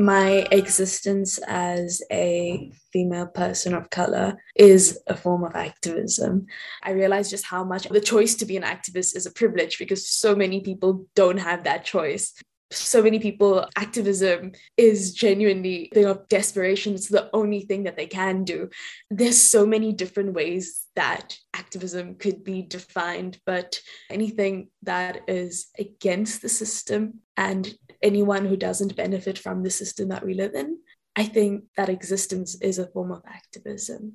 my existence as a female person of color is a form of activism. I realize just how much the choice to be an activist is a privilege because so many people don't have that choice. So many people, activism is genuinely of desperation. It's the only thing that they can do. There's so many different ways that activism could be defined, but anything that is against the system and anyone who doesn't benefit from the system that we live in, I think that existence is a form of activism.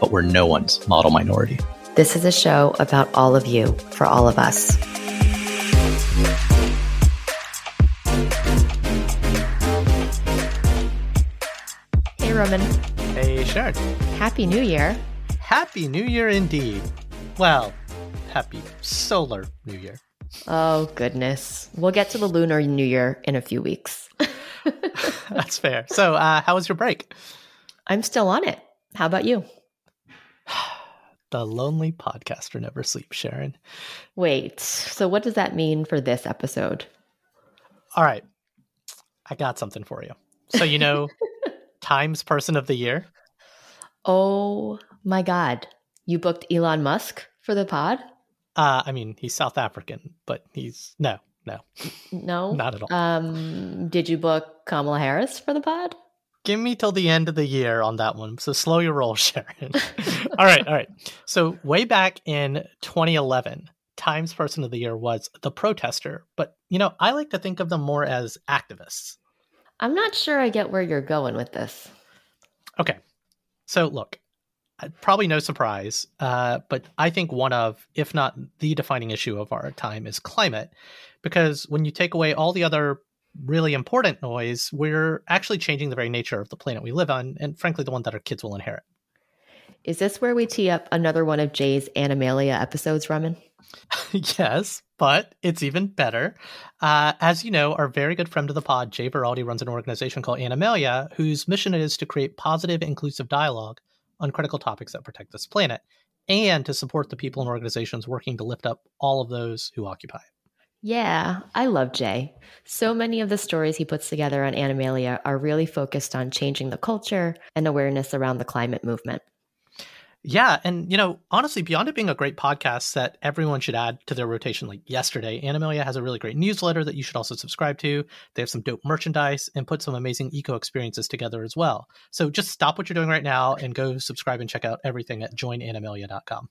but we're no one's model minority. This is a show about all of you, for all of us. Hey, Raman. Hey, Sharon. Happy New Year. Happy New Year indeed. Well, happy solar New Year. Oh, goodness. We'll get to the lunar New Year in a few weeks. That's fair. So, uh, how was your break? I'm still on it. How about you? the lonely podcaster never sleeps, Sharon. Wait, so what does that mean for this episode? All right. I got something for you. So, you know, Times Person of the Year? Oh my God. You booked Elon Musk for the pod? Uh, I mean, he's South African, but he's no, no, no, not at all. Um, did you book Kamala Harris for the pod? Give me till the end of the year on that one. So slow your roll, Sharon. all right, all right. So way back in 2011, Times Person of the Year was the protester, but you know, I like to think of them more as activists. I'm not sure I get where you're going with this. Okay. So look, probably no surprise, uh, but I think one of, if not the defining issue of our time is climate, because when you take away all the other really important noise, we're actually changing the very nature of the planet we live on, and frankly, the one that our kids will inherit. Is this where we tee up another one of Jay's Animalia episodes, Raman? yes, but it's even better. Uh, as you know, our very good friend of the pod, Jay Veraldi, runs an organization called Animalia, whose mission it is to create positive, inclusive dialogue on critical topics that protect this planet and to support the people and organizations working to lift up all of those who occupy it. Yeah, I love Jay. So many of the stories he puts together on Animalia are really focused on changing the culture and awareness around the climate movement. Yeah, and you know, honestly, beyond it being a great podcast that everyone should add to their rotation, like yesterday, Animalia has a really great newsletter that you should also subscribe to. They have some dope merchandise and put some amazing eco experiences together as well. So just stop what you're doing right now and go subscribe and check out everything at joinanimalia.com.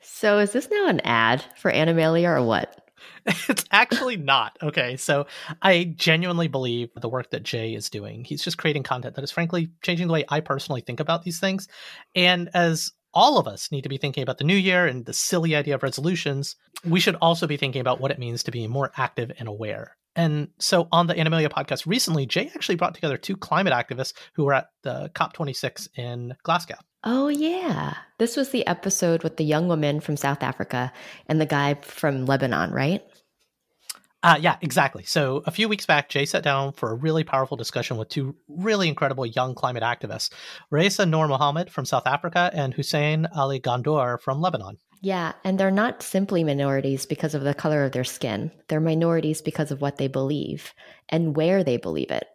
So is this now an ad for Animalia or what? it's actually not. Okay. So I genuinely believe the work that Jay is doing. He's just creating content that is frankly changing the way I personally think about these things. And as all of us need to be thinking about the new year and the silly idea of resolutions, we should also be thinking about what it means to be more active and aware. And so on the Animalia podcast recently, Jay actually brought together two climate activists who were at the COP26 in Glasgow. Oh, yeah. This was the episode with the young woman from South Africa and the guy from Lebanon, right? Uh, yeah, exactly. So a few weeks back, Jay sat down for a really powerful discussion with two really incredible young climate activists, Raeesah Nor Mohamed from South Africa and Hussein Ali Ghandour from Lebanon. Yeah, and they're not simply minorities because of the color of their skin. They're minorities because of what they believe and where they believe it.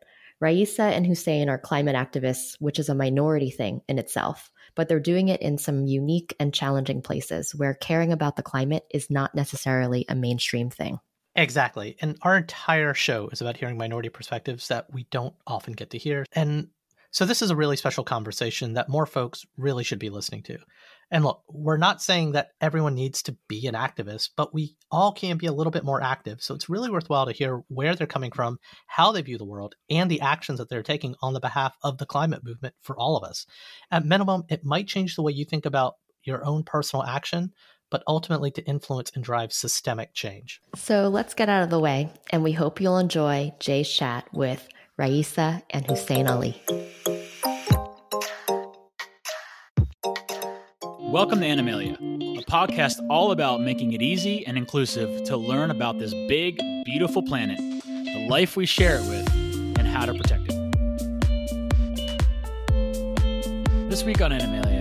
Raeesah and Hussein are climate activists, which is a minority thing in itself, but they're doing it in some unique and challenging places where caring about the climate is not necessarily a mainstream thing. Exactly. And our entire show is about hearing minority perspectives that we don't often get to hear. And so this is a really special conversation that more folks really should be listening to. And look, we're not saying that everyone needs to be an activist, but we all can be a little bit more active. So it's really worthwhile to hear where they're coming from, how they view the world, and the actions that they're taking on the behalf of the climate movement for all of us. At minimum, it might change the way you think about your own personal action, but ultimately to influence and drive systemic change. So let's get out of the way, and we hope you'll enjoy Jay's chat with Raeesah and Hussein Ali. Welcome to Animalia, a podcast all about making it easy and inclusive to learn about this big, beautiful planet, the life we share it with, and how to protect it. This week on Animalia,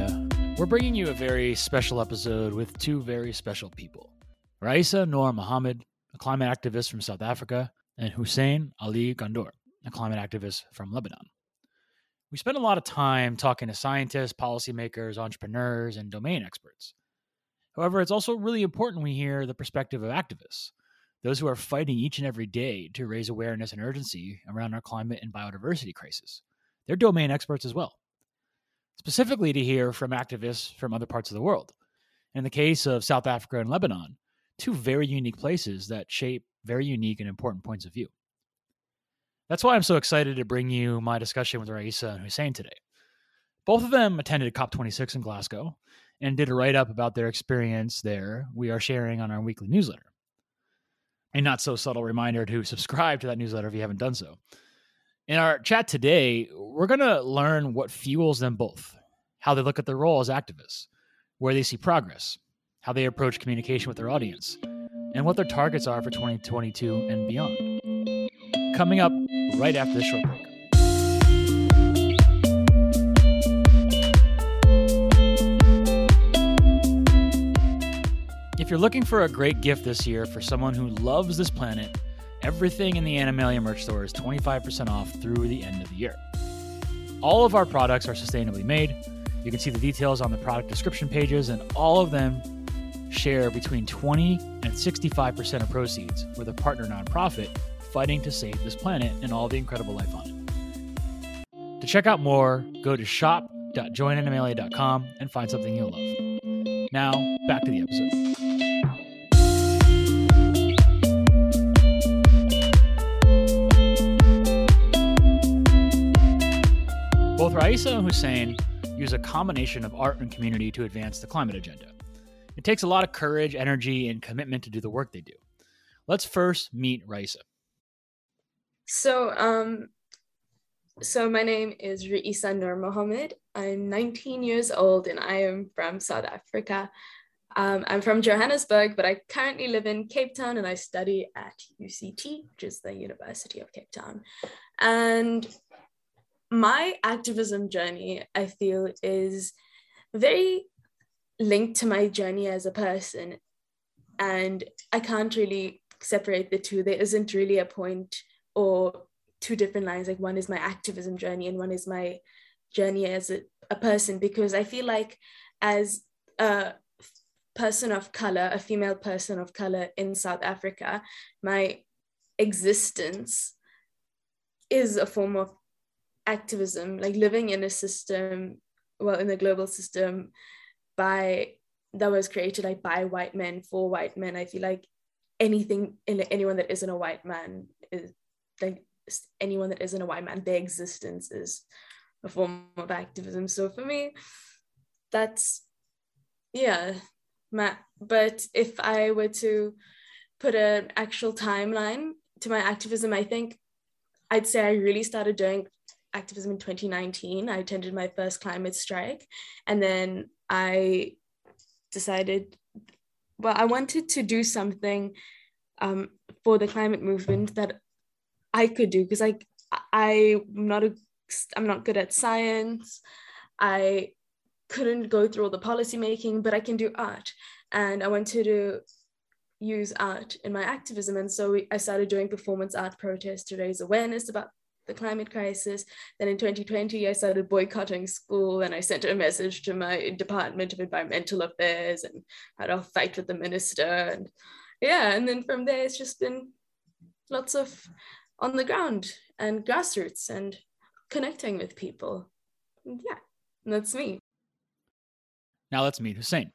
we're bringing you a very special episode with two very special people Raeesah Nor Mohamed, a climate activist from South Africa, and Hussein Ali Ghandour, a climate activist from Lebanon. We spend a lot of time talking to scientists, policymakers, entrepreneurs, and domain experts. However, it's also really important we hear the perspective of activists, those who are fighting each and every day to raise awareness and urgency around our climate and biodiversity crisis. They're domain experts as well. Specifically, to hear from activists from other parts of the world. In the case of South Africa and Lebanon, two very unique places that shape very unique and important points of view. That's why I'm so excited to bring you my discussion with Raeesah and Hussein today. Both of them attended COP26 in Glasgow and did a write up about their experience there we are sharing on our weekly newsletter. A not so subtle reminder to subscribe to that newsletter if you haven't done so. In our chat today, we're going to learn what fuels them both, how they look at their role as activists, where they see progress, how they approach communication with their audience, and what their targets are for 2022 and beyond coming up right after this short break. If you're looking for a great gift this year for someone who loves this planet, everything in the Animalia merch store is 25% off through the end of the year. All of our products are sustainably made. You can see the details on the product description pages, and all of them share between 20 and 65% of proceeds with a partner nonprofit fighting to save this planet and all the incredible life on it. To check out more, go to shop.joinanimalia.com and find something you'll love. Now, back to the episode. Raeesah and Hussein use a combination of art and community to advance the climate agenda. It takes a lot of courage, energy, and commitment to do the work they do. Let's first meet Raeesah. So, um, so my name is Raeesah Nor Mohamed. I'm 19 years old and I am from South Africa. Um, I'm from Johannesburg, but I currently live in Cape Town and I study at UCT, which is the University of Cape Town. And my activism journey, I feel, is very linked to my journey as a person. And I can't really separate the two. There isn't really a point or two different lines like one is my activism journey and one is my journey as a, a person because i feel like as a person of color a female person of color in south africa my existence is a form of activism like living in a system well in the global system by that was created like by white men for white men i feel like anything in anyone that isn't a white man is like anyone that isn't a white man, their existence is a form of activism. So for me, that's yeah, my, but if I were to put an actual timeline to my activism, I think I'd say I really started doing activism in 2019. I attended my first climate strike, and then I decided, well, I wanted to do something um, for the climate movement that I could do because I I'm not a I'm not good at science. I couldn't go through all the policy making, but I can do art. And I wanted to use art in my activism. And so we, I started doing performance art protests to raise awareness about the climate crisis. Then in 2020, I started boycotting school and I sent a message to my Department of Environmental Affairs and had a fight with the minister. And yeah, and then from there, it's just been lots of on the ground and grassroots and connecting with people. And yeah, that's me. Now let's meet Hussein.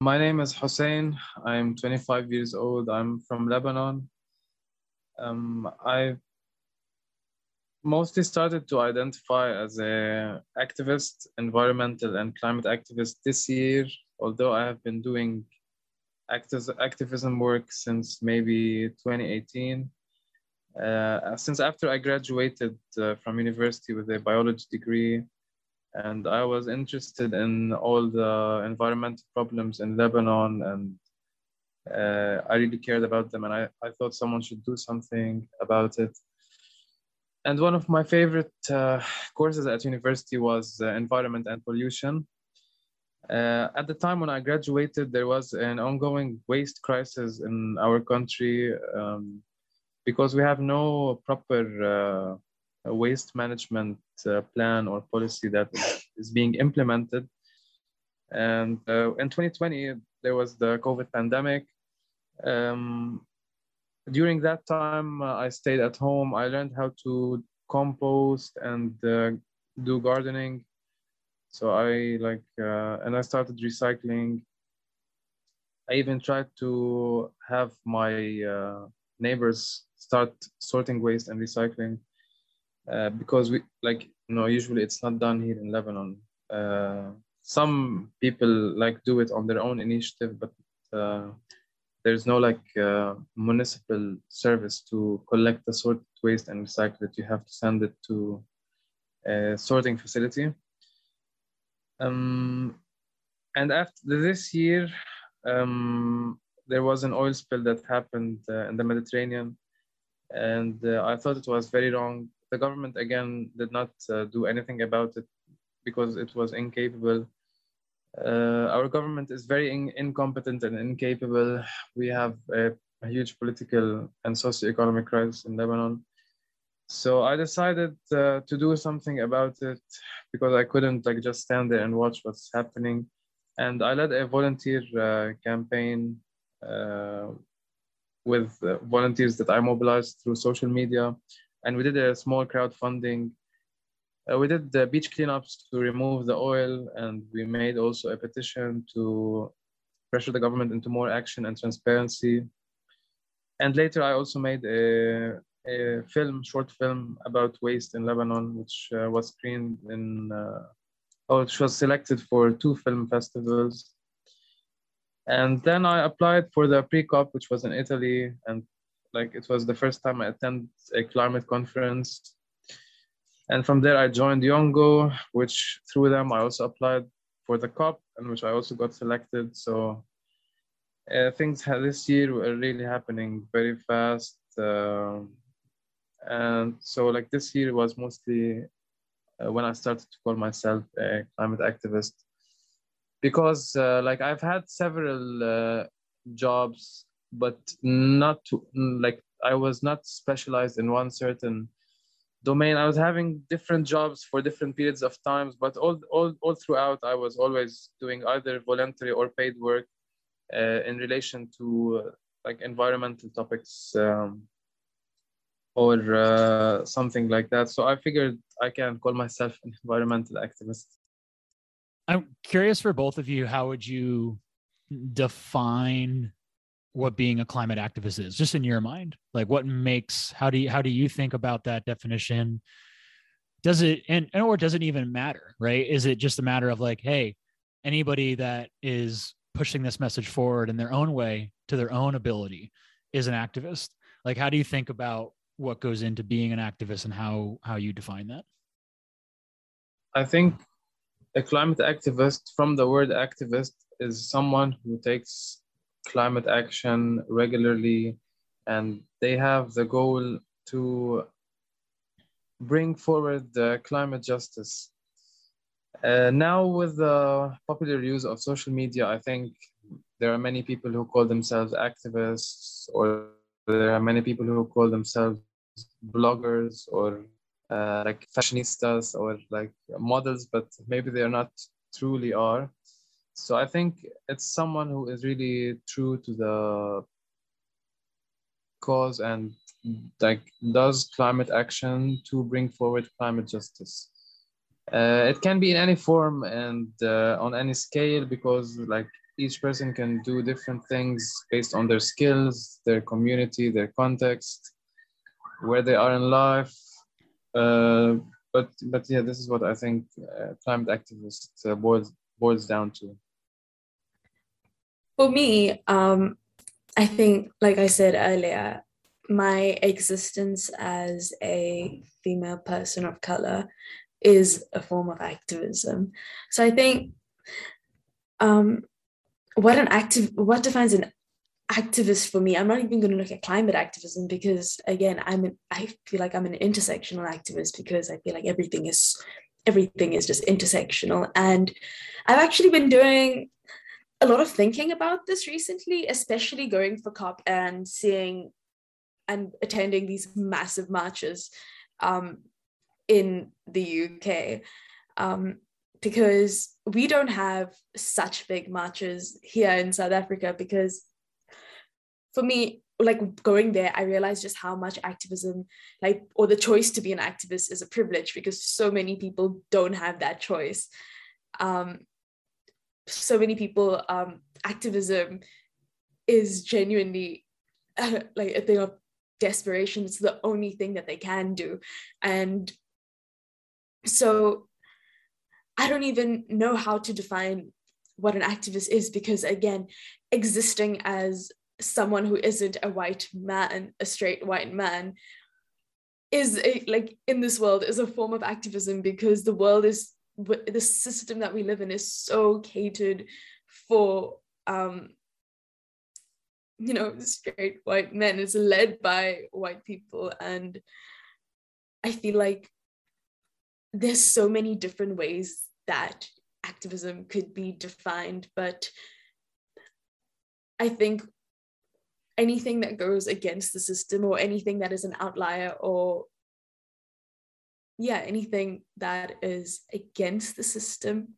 My name is Hussein. I'm 25 years old. I'm from Lebanon. Um, I mostly started to identify as a activist, environmental and climate activist this year, although I have been doing activism work since maybe 2018. Uh, since after I graduated uh, from university with a biology degree, and I was interested in all the environmental problems in Lebanon, and uh, I really cared about them, and I, I thought someone should do something about it. And one of my favorite uh, courses at university was uh, environment and pollution. Uh, at the time when I graduated, there was an ongoing waste crisis in our country um, because we have no proper uh, waste management uh, plan or policy that is being implemented. And uh, in 2020, there was the COVID pandemic. Um, during that time, I stayed at home. I learned how to compost and do gardening. So i like uh, and i started recycling. I even tried to have my uh, neighbors start sorting waste and recycling uh, because we like you know usually it's not done here in lebanon. Uh, some people like do it on their own initiative but uh, there's no like uh, municipal service to collect the sorted waste and recycle it you have to send it to a sorting facility um, and after this year, um, there was an oil spill that happened uh, in the Mediterranean, and uh, I thought it was very wrong. The government again did not uh, do anything about it because it was incapable. Uh, our government is very in- incompetent and incapable. We have a, a huge political and socio-economic crisis in Lebanon. So i decided uh, to do something about it because i couldn't like just stand there and watch what's happening. And i led a volunteer uh, campaign uh, with uh, volunteers that i mobilized through social media. And we did a small crowdfunding uh, we did the beach cleanups to remove the oil and we made also a petition to pressure the government into more action and transparency and later i also made a a film, short film about waste in Lebanon, which uh, was screened in, uh, oh, which was selected for two film festivals. And then I applied for the pre-COP, which was in Italy, and like it was the first time I attended a climate conference. And from there, I joined YOUNGO, which through them I also applied for the COP, and which I also got selected. So uh, things this year were really happening very fast. Uh, and so like this year was mostly uh, when i started to call myself a climate activist because uh, like i've had several uh, jobs but not to, like i was not specialized in one certain domain i was having different jobs for different periods of times but all all, all throughout i was always doing either voluntary or paid work uh, in relation to uh, like environmental topics um, or uh, something like that. So I figured I can call myself an environmental activist. I'm curious for both of you, how would you define what being a climate activist is, just in your mind? Like what makes how do you how do you think about that definition? Does it and or does it even matter, right? Is it just a matter of like, hey, anybody that is pushing this message forward in their own way to their own ability is an activist? Like how do you think about what goes into being an activist and how how you define that i think a climate activist from the word activist is someone who takes climate action regularly and they have the goal to bring forward the climate justice uh, now with the popular use of social media i think there are many people who call themselves activists or there are many people who call themselves bloggers or uh, like fashionistas or like models, but maybe they are not truly are. So I think it's someone who is really true to the cause and like does climate action to bring forward climate justice. Uh, it can be in any form and uh, on any scale because like each person can do different things based on their skills, their community, their context, where they are in life. Uh, but but yeah, this is what I think uh, climate activist uh, boils boils down to. For me, um, I think, like I said earlier, my existence as a female person of color is a form of activism. So I think um, what an active what defines an activist for me i'm not even going to look at climate activism because again i'm an, i feel like i'm an intersectional activist because i feel like everything is everything is just intersectional and i've actually been doing a lot of thinking about this recently especially going for cop and seeing and attending these massive marches um, in the uk um, because we don't have such big marches here in South Africa because for me like going there i realized just how much activism like or the choice to be an activist is a privilege because so many people don't have that choice. Um so many people um activism is genuinely uh, like a thing of desperation. It's the only thing that they can do. And so I don't even know how to define what an activist is because, again, existing as someone who isn't a white man, a straight white man, is a, like in this world is a form of activism because the world is the system that we live in is so catered for um you know straight white men. It's led by white people. And i feel like there's so many different ways that activism could be defined, but I think anything that goes against the system or anything that is an outlier or yeah anything that is against the system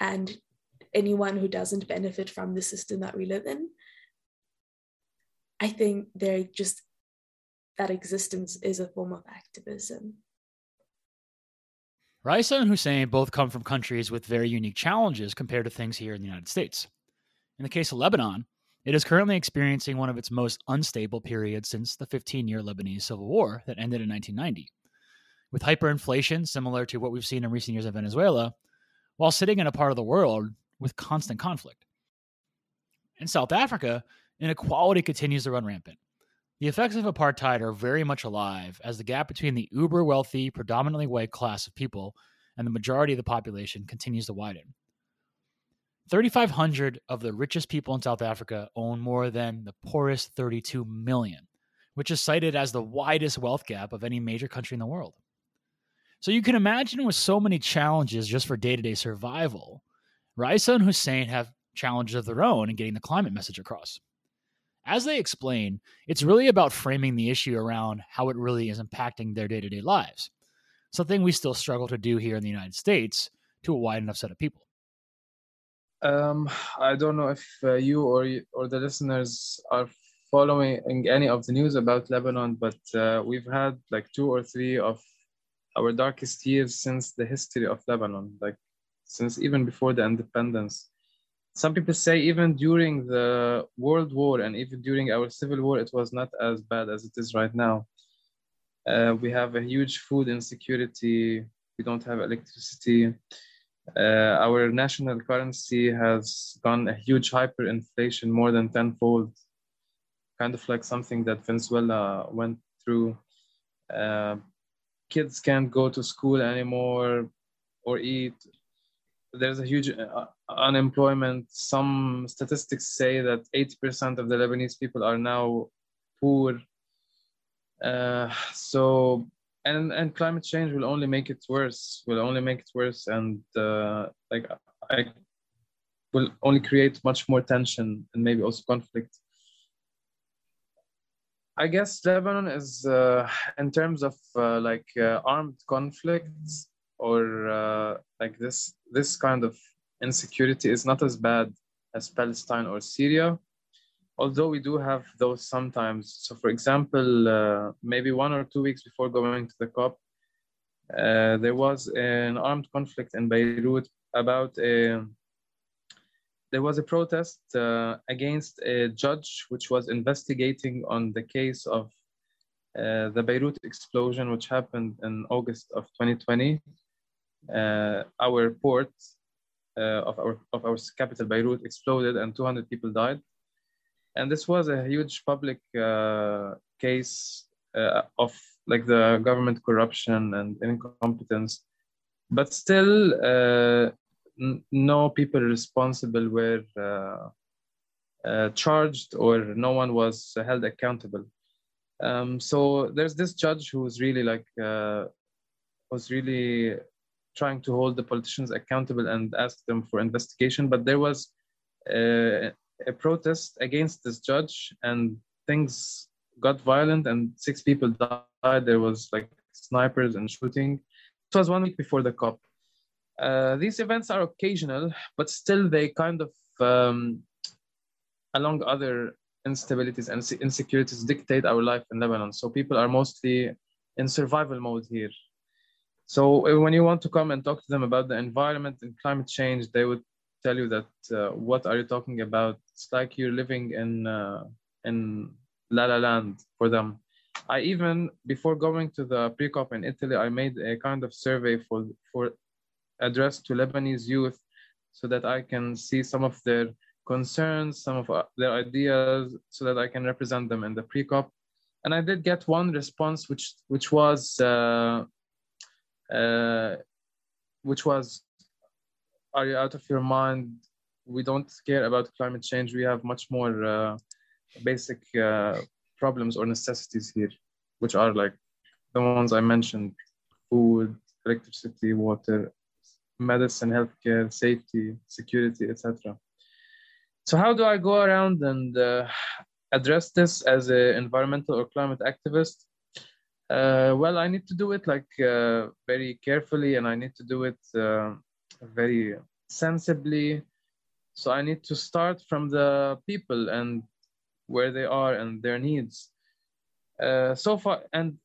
and anyone who doesn't benefit from the system that we live in i think they're just that existence is a form of activism Raeesah and Hussein both come from countries with very unique challenges compared to things here in the United States. In the case of Lebanon, it is currently experiencing one of its most unstable periods since the 15 year Lebanese civil war that ended in 1990. With hyperinflation similar to what we've seen in recent years in Venezuela, while sitting in a part of the world with constant conflict. In South Africa, inequality continues to run rampant. The effects of apartheid are very much alive as the gap between the uber wealthy, predominantly white class of people and the majority of the population continues to widen. 3,500 of the richest people in South Africa own more than the poorest 32 million, which is cited as the widest wealth gap of any major country in the world. So you can imagine with so many challenges just for day to day survival, Raeesah and Hussein have challenges of their own in getting the climate message across as they explain, it's really about framing the issue around how it really is impacting their day to day lives, something we still struggle to do here in the United States to a wide enough set of people. Um, I don't know if uh, you or or the listeners are following any of the news about Lebanon, but uh, we've had like two or three of our darkest years since the history of Lebanon, like since even before the independence. Some people say even during the world war and even during our civil war it was not as bad as it is right now. Uh, we have a huge food insecurity. We don't have electricity. Uh, our national currency has gone a huge hyperinflation more than tenfold kind of like something that venezuela went through. Uh, kids can't go to school anymore or eat there's a huge uh, unemployment. Some statistics say that 80% of the Lebanese people are now poor. Uh, so, and and climate change will only make it worse. Will only make it worse, and uh, like I will only create much more tension and maybe also conflict. I guess Lebanon is, uh, in terms of uh, like uh, armed conflicts, or uh, like this this kind of insecurity is not as bad as Palestine or Syria, although we do have those sometimes. So, for example, uh, maybe one or two weeks before going to the COP, uh, there was an armed conflict in Beirut about a there was a protest uh, against a judge which was investigating on the case of uh, the Beirut explosion, which happened in August of 2020. Uh, our port uh, of our of our capital Beirut exploded and 200 people died, and this was a huge public uh, case uh, of like the government corruption and incompetence, but still no people responsible were uh, uh, charged or no one was held accountable. Um, so there's this judge who was really like uh, was really trying to hold the politicians accountable and ask them for investigation. But there was a, a protest against this judge, and things got violent, and six people died. There was like snipers and shooting. It was one week before the COP. Uh, these events are occasional, but still they kind of, um, along other instabilities and insecurities, dictate our life in Lebanon. So people are mostly in survival mode here. So uh, when you want to come and talk to them about the environment and climate change, they would tell you that uh, what are you talking about? It's like you're living in uh, in La La Land for them. I even before going to the pre-COP in Italy, I made a kind of survey for for addressed to Lebanese youth so that I can see some of their concerns, some of uh, their ideas, so that I can represent them in the pre-COP. And I did get one response, which which was uh, uh, which was, "Are you out of your mind? We don't care about climate change. We have much more uh, basic uh, problems or necessities here, which are like the ones I mentioned: food, electricity, water, medicine, healthcare, safety, security, etc. So how do I go around and uh, address this as an environmental or climate activist? Uh, well, I need to do it like uh, very carefully, and I need to do it uh, very sensibly. So I need to start from the people and where they are and their needs. Uh, so far, and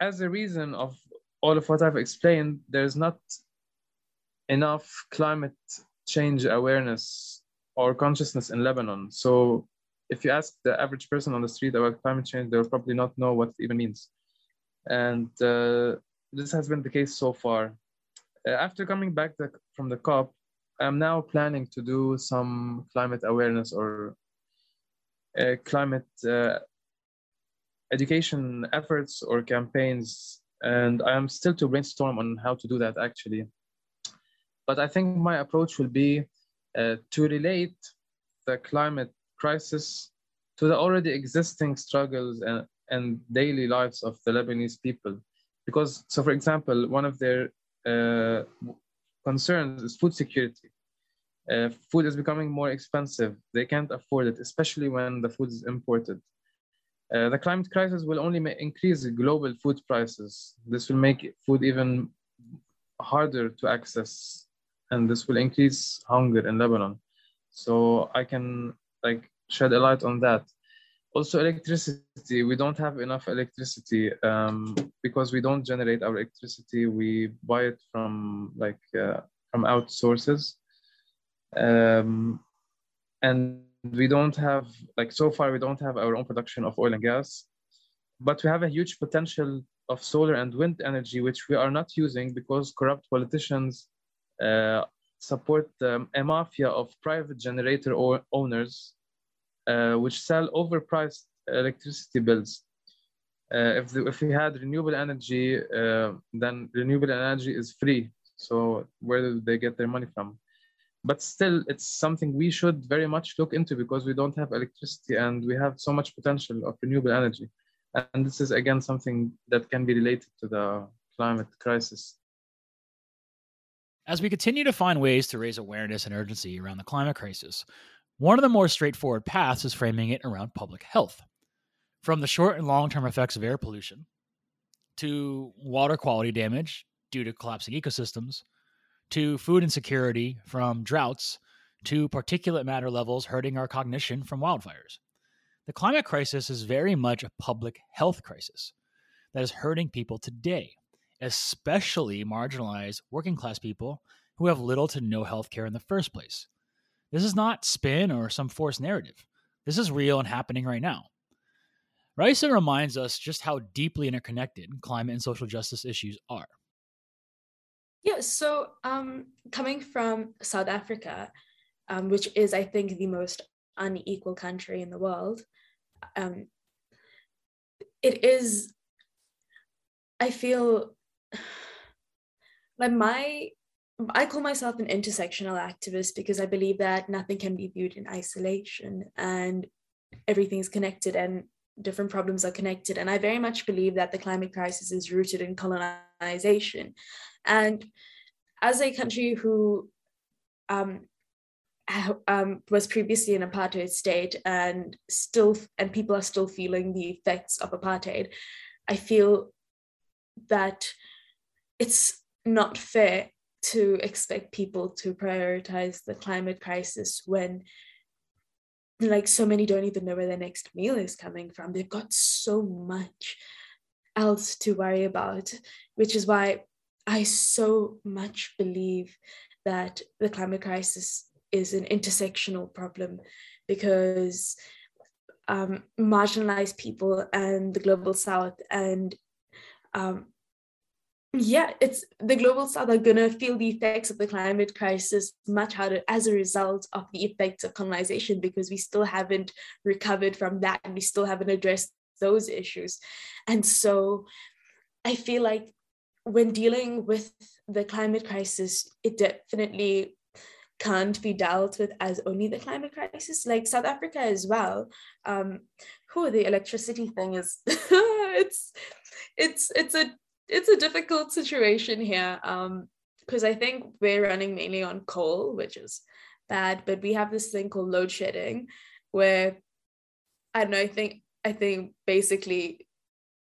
as a reason of all of what I've explained, there's not enough climate change awareness or consciousness in Lebanon. So if you ask the average person on the street about climate change, they'll probably not know what it even means. And uh, this has been the case so far. Uh, after coming back the, from the COP, I'm now planning to do some climate awareness or uh, climate uh, education efforts or campaigns. And I am still to brainstorm on how to do that actually. But I think my approach will be uh, to relate the climate crisis to the already existing struggles and, and daily lives of the Lebanese people. Because, so for example, one of their uh, concerns is food security. Uh, food is becoming more expensive. They can't afford it, especially when the food is imported. Uh, the climate crisis will only increase global food prices. This will make food even harder to access and this will increase hunger in Lebanon. So I can like shed a light on that. Also, electricity. We don't have enough electricity um, because we don't generate our electricity. We buy it from like uh, from out sources, um, and we don't have like so far we don't have our own production of oil and gas, but we have a huge potential of solar and wind energy which we are not using because corrupt politicians support um, a mafia of private generator owners uh, which sell overpriced electricity bills. Uh, if, the, if we had renewable energy, uh, then renewable energy is free. So where do they get their money from? But still, it's something we should very much look into because we don't have electricity and we have so much potential of renewable energy. And this is again something that can be related to the climate crisis. As we continue to find ways to raise awareness and urgency around the climate crisis, one of the more straightforward paths is framing it around public health. From the short and long term effects of air pollution, to water quality damage due to collapsing ecosystems, to food insecurity from droughts to particulate matter levels hurting our cognition from wildfires. The climate crisis is very much a public health crisis that is hurting people today, especially marginalized working class people who have little to no health care in the first place. This is not spin or some forced narrative. This is real and happening right now. Raeesah reminds us just how deeply interconnected climate and social justice issues are. Yeah, so um, coming from South Africa, um, which is, I think, the most unequal country in the world, um, it is, I feel like my, I call myself an intersectional activist because I believe that nothing can be viewed in isolation and everything is connected and different problems are connected. And I very much believe that the climate crisis is rooted in colonization. And as a country who um, um, was previously an apartheid state and still and people are still feeling the effects of apartheid, I feel that it's not fair to expect people to prioritize the climate crisis when like so many don't even know where their next meal is coming from. They've got so much else to worry about which is why i so much believe that the climate crisis is an intersectional problem because um, marginalized people and the global south and um, yeah, it's the global south are going to feel the effects of the climate crisis much harder as a result of the effects of colonization because we still haven't recovered from that and we still haven't addressed those issues. And so I feel like when dealing with the climate crisis, it definitely can't be dealt with as only the climate crisis like south africa as well um who the electricity thing is it's it's it's a it's a difficult situation here um because I think we're running mainly on coal, which is bad, but we have this thing called load shedding where I don't know, I think I think basically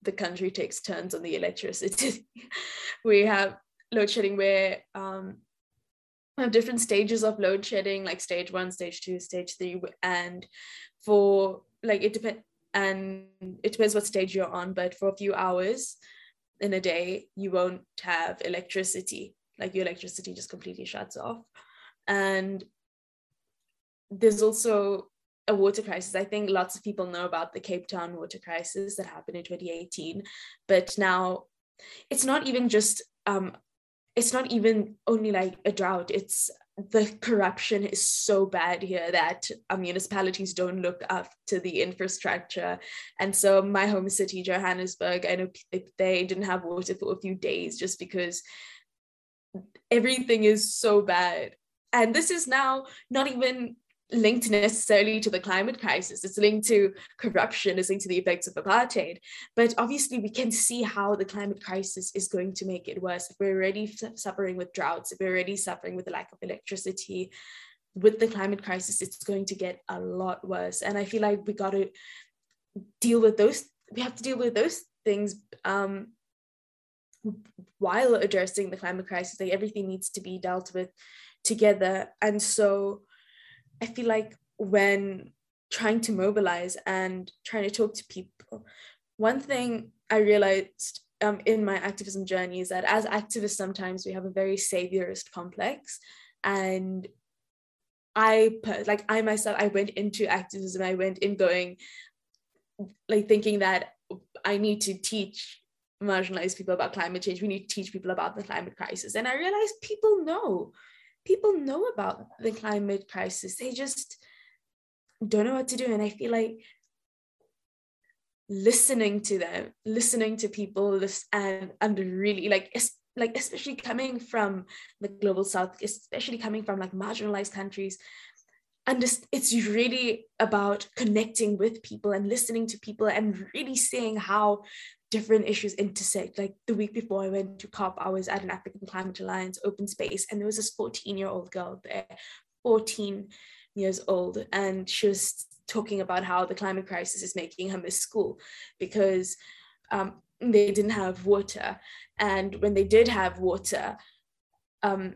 the country takes turns on the electricity. we have load shedding where um we have different stages of load shedding, like stage one, stage two, stage three, and for like it depends and it depends what stage you're on, but for a few hours, in a day you won't have electricity. Like your electricity just completely shuts off. And there's also a water crisis. I think lots of people know about the cape town water crisis that happened in 2018 but now it's not even just um it's not even only like a drought. It's the corruption is so bad here that uh, municipalities don't look up to the infrastructure. And so my home city, Johannesburg, I know they didn't have water for a few days just because everything is so bad. And this is now not even linked necessarily to the climate crisis. It's linked to corruption, it's linked to the effects of apartheid. But obviously, we can see how the climate crisis is going to make it worse. If we're already suffering with droughts, if we're already suffering with the lack of electricity, with the climate crisis, it's going to get a lot worse. And I feel like we got to deal with those, we have to deal with those things um, while addressing the climate crisis. Like everything needs to be dealt with together. And so, I feel like when trying to mobilize and trying to talk to people, one thing I realized um, in my activism journey is that as activists, sometimes we have a very saviorist complex. And I, like, I myself, I went into activism, I went in going, like, thinking that I need to teach marginalized people about climate change. We need to teach people about the climate crisis. And I realized people know people know about the climate crisis. They just don't know what to do. And I feel like listening to them, listening to people, and and really like like especially coming from the global south, especially coming from like marginalized countries, and it's really about connecting with people and listening to people and really seeing how different issues intersect. Like the week before I went to COP, I was at an African Climate Alliance open space, and there was this 14 year old girl there, 14 years old, and she was talking about how the climate crisis is making her miss school because um, they didn't have water. And when they did have water, um,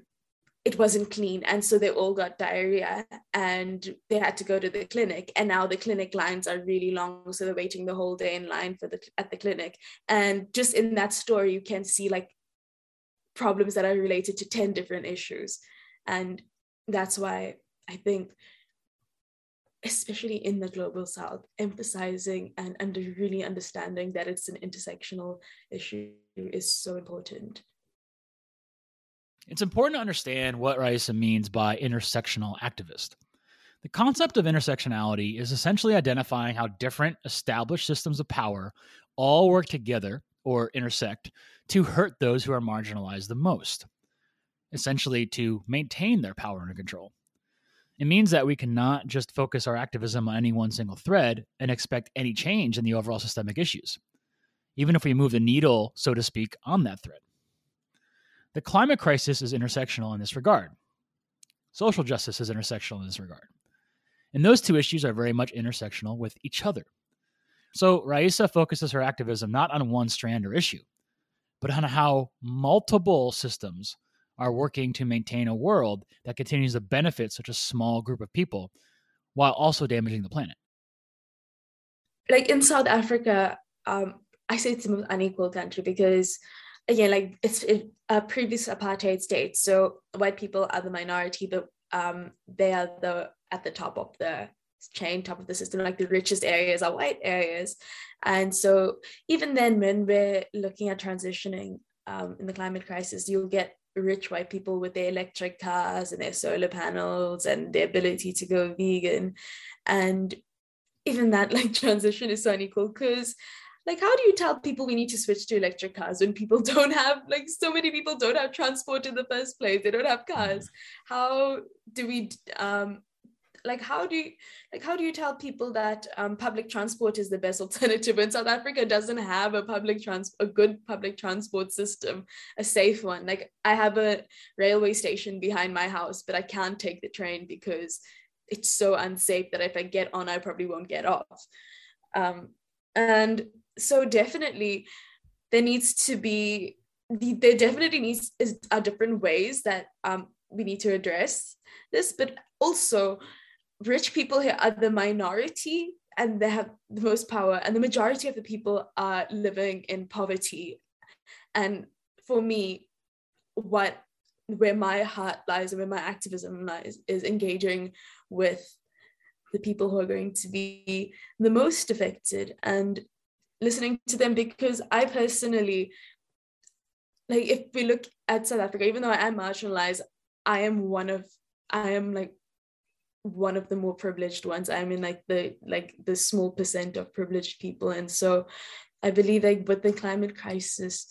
it wasn't clean. And so they all got diarrhea and they had to go to the clinic. And now the clinic lines are really long. So they're waiting the whole day in line for the at the clinic. And just in that story you can see like problems that are related to 10 different issues. And that's why i think especially in the global south emphasizing and under really understanding that it's an intersectional issue is so important it's important to understand what Raeesah means by intersectional activist. The concept of intersectionality is essentially identifying how different established systems of power all work together or intersect to hurt those who are marginalized the most, essentially, to maintain their power under control. It means that we cannot just focus our activism on any one single thread and expect any change in the overall systemic issues, even if we move the needle, so to speak, on that thread. The climate crisis is intersectional in this regard. Social justice is intersectional in this regard. And those two issues are very much intersectional with each other. So Raeesah focuses her activism not on one strand or issue, but on how multiple systems are working to maintain a world that continues to benefit such a small group of people while also damaging the planet. Like in South Africa, um, I say it's the most unequal country because, again, like it's a previous apartheid state. So white people are the minority, but um, they are the at the top of the chain, top of the system. Like the richest areas are white areas, and so even then, when we're looking at transitioning um, in the climate crisis, you'll get rich white people with their electric cars and their solar panels and their ability to go vegan and even that like transition is so unequal because like how do you tell people we need to switch to electric cars when people don't have like so many people don't have transport in the first place? They don't have cars. How do we um like how do you like how do you tell people that um, public transport is the best alternative when south africa doesn't have a public trans a good public transport system a safe one? Like i have a railway station behind my house but i can't take the train because it's so unsafe that if i get on i probably won't get off. Um, and so definitely there needs to be there definitely needs is are different ways that um, we need to address this but also rich people here are the minority and they have the most power and the majority of the people are living in poverty. And for me what where my heart lies and where my activism lies is engaging with the people who are going to be the most affected and listening to them because i personally like if we look at south africa even though i am marginalized i am one of i am like one of the more privileged ones. I'm in like the like the small percent of privileged people. And so i believe like with the climate crisis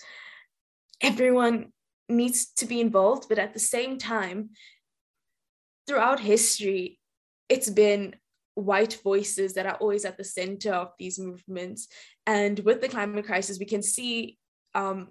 everyone needs to be involved. But at the same time throughout history it's been white voices that are always at the center of these movements. And with the climate crisis we can see um,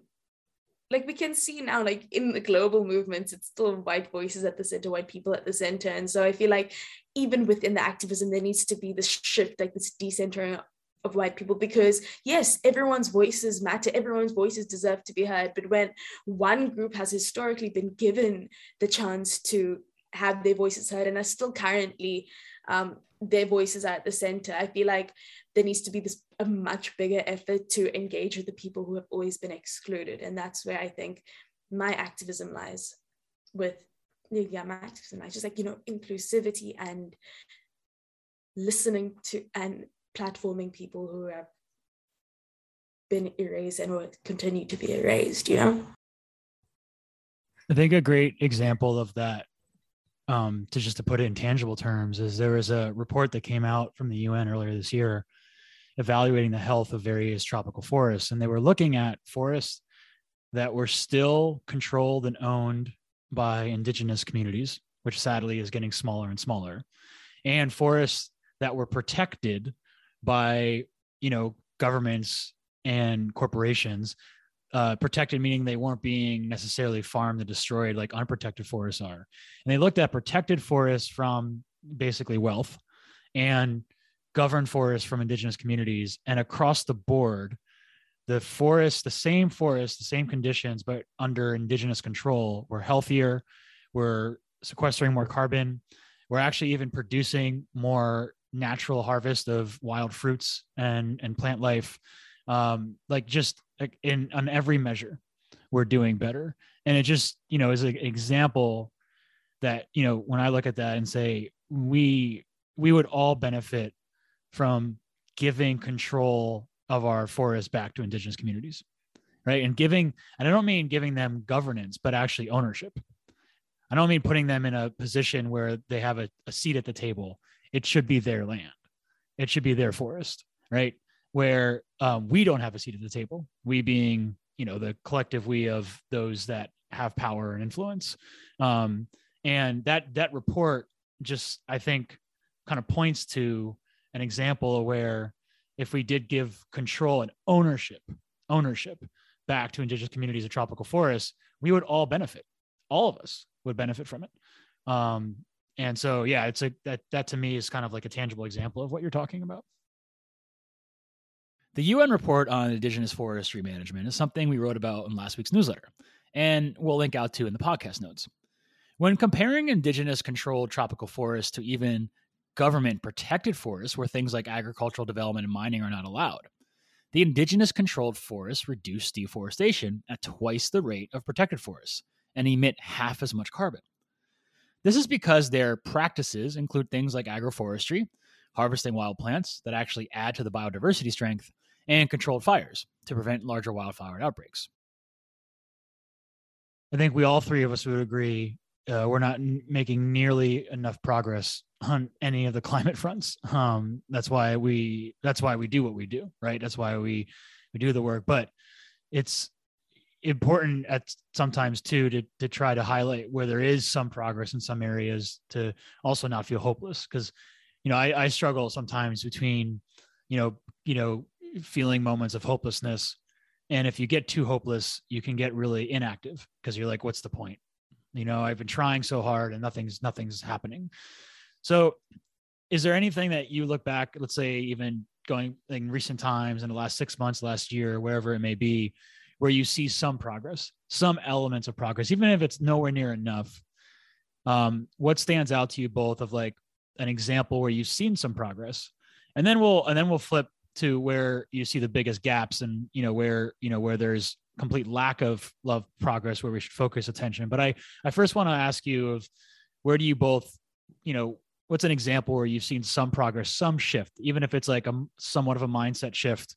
like we can see now like in the global movements it's still white voices at the center white people at the center. And so i feel like even within the activism there needs to be this shift like this decentering of white people because yes everyone's voices matter. Everyone's voices deserve to be heard. But when one group has historically been given the chance to have their voices heard and are still currently um, their voices are at the center. I feel like there needs to be this a much bigger effort to engage with the people who have always been excluded. And that's where i think my activism lies with yeah my activism lies. Just like you know inclusivity and listening to and platforming people who have been erased and will continue to be erased you know? I think a great example of that um, to just to put it in tangible terms is there was a report that came out from the UN earlier this year evaluating the health of various tropical forests and they were looking at forests that were still controlled and owned by indigenous communities which sadly is getting smaller and smaller and forests that were protected by you know governments and corporations uh, protected meaning they weren't being necessarily farmed and destroyed like unprotected forests are. And they looked at protected forests from basically wealth and governed forests from indigenous communities. And across the board, the forests, the same forests, the same conditions, but under indigenous control were healthier, we're sequestering more carbon. We're actually even producing more natural harvest of wild fruits and and plant life. Um, like just like in on every measure, we're doing better. And it just you know is an example that you know when I look at that and say we we would all benefit from giving control of our forests back to indigenous communities right? And giving and i don't mean giving them governance but actually ownership. I don't mean putting them in a position where they have a, a seat at the table. It should be their land. It should be their forest right where um, we don't have a seat at the table. We being you know the collective we of those that have power and influence. Um, and that that report just i think kind of points to an example where if we did give control and ownership ownership back to indigenous communities of tropical forests we would all benefit. All of us would benefit from it. Um, and so yeah it's a that that to me is kind of like a tangible example of what you're talking about the UN report on indigenous forestry management is something we wrote about in last week's newsletter, and we'll link out to in the podcast notes. When comparing indigenous controlled tropical forests to even government protected forests where things like agricultural development and mining are not allowed, the indigenous controlled forests reduce deforestation at twice the rate of protected forests and emit half as much carbon. This is because their practices include things like agroforestry, harvesting wild plants that actually add to the biodiversity strength, and controlled fires to prevent larger wildfire outbreaks. I think we all three of us would agree uh, we're not n- making nearly enough progress on any of the climate fronts. Um, that's why we that's why we do what we do, right? That's why we we do the work. But it's important at sometimes too to to try to highlight where there is some progress in some areas to also not feel hopeless because you know I, I struggle sometimes between you know you know feeling moments of hopelessness. And if you get too hopeless you can get really inactive because you're like what's the point? You know i've been trying so hard and nothing's nothing's happening. So is there anything that you look back let's say even going in recent times in the last six months last year wherever it may be where you see some progress some elements of progress even if it's nowhere near enough um, what stands out to you both of like an example where you've seen some progress? And then we'll and then we'll flip to where you see the biggest gaps and you know where you know where there's complete lack of love progress where we should focus attention. But i i first want to ask you of where do you both you know what's an example where you've seen some progress some shift even if it's like a somewhat of a mindset shift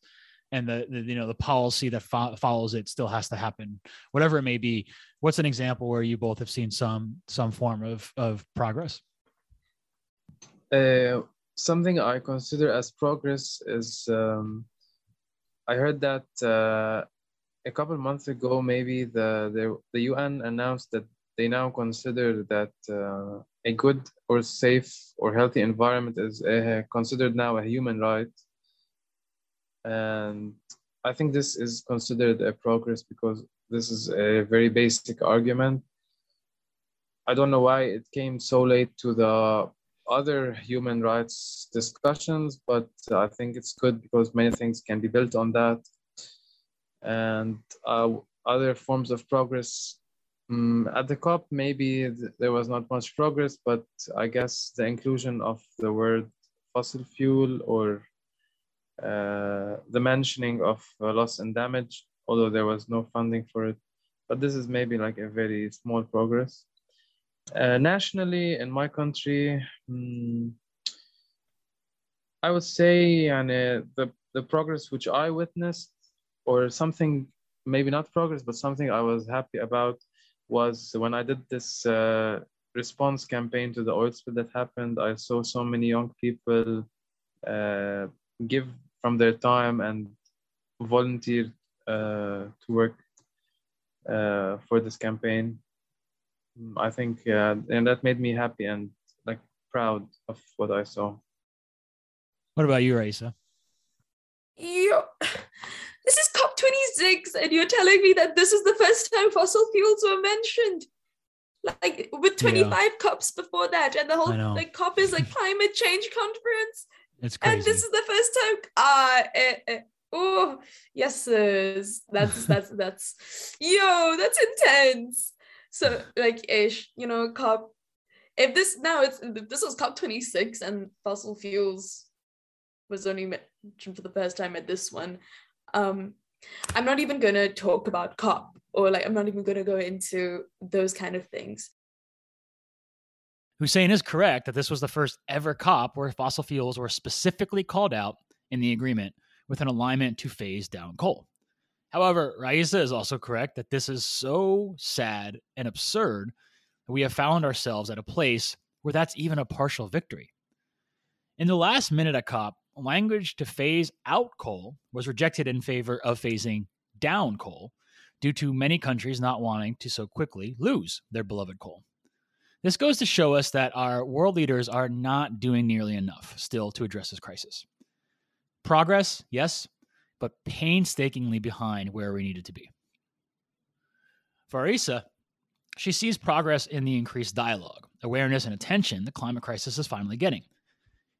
and the, the you know the policy that fo- follows it still has to happen whatever it may be what's an example where you both have seen some some form of of progress? Uh, something I consider as progress is um, I heard that uh, a couple months ago, maybe the, the, the UN announced that they now consider that uh, a good or safe or healthy environment is a, considered now a human right. And I think this is considered a progress because this is a very basic argument. I don't know why it came so late to the other human rights discussions, but I think it's good because many things can be built on that. And uh, other forms of progress um, at the COP, maybe th- there was not much progress, but I guess the inclusion of the word fossil fuel or uh, the mentioning of uh, loss and damage, although there was no funding for it. But this is maybe like a very small progress. Uh, nationally, in my country, um, I would say and the, the progress which I witnessed, or something, maybe not progress, but something I was happy about, was when I did this uh, response campaign to the oil spill that happened. I saw so many young people uh, give from their time and volunteer uh, to work uh, for this campaign. I think, yeah, and that made me happy and like proud of what I saw. What about you, Raeesah? You, this is COP26, and you're telling me that this is the first time fossil fuels were mentioned. Like with 25 yeah. COPs before that, and the whole like COP is like climate change conference. It's crazy. And this is the first time. Ah, uh, uh, uh, oh yes, that's that's that's yo, that's intense. So like ish, you know, COP. If this now it's if this was COP twenty six and fossil fuels was only mentioned for the first time at this one, um, I'm not even gonna talk about COP or like I'm not even gonna go into those kind of things. Hussein is correct that this was the first ever COP where fossil fuels were specifically called out in the agreement with an alignment to phase down coal. However, Raeesah is also correct that this is so sad and absurd that we have found ourselves at a place where that's even a partial victory. In the last minute at COP, language to phase out coal was rejected in favor of phasing down coal due to many countries not wanting to so quickly lose their beloved coal. This goes to show us that our world leaders are not doing nearly enough still to address this crisis. Progress, yes, but painstakingly behind where we needed to be. For Raeesah, she sees progress in the increased dialogue, awareness, and attention the climate crisis is finally getting.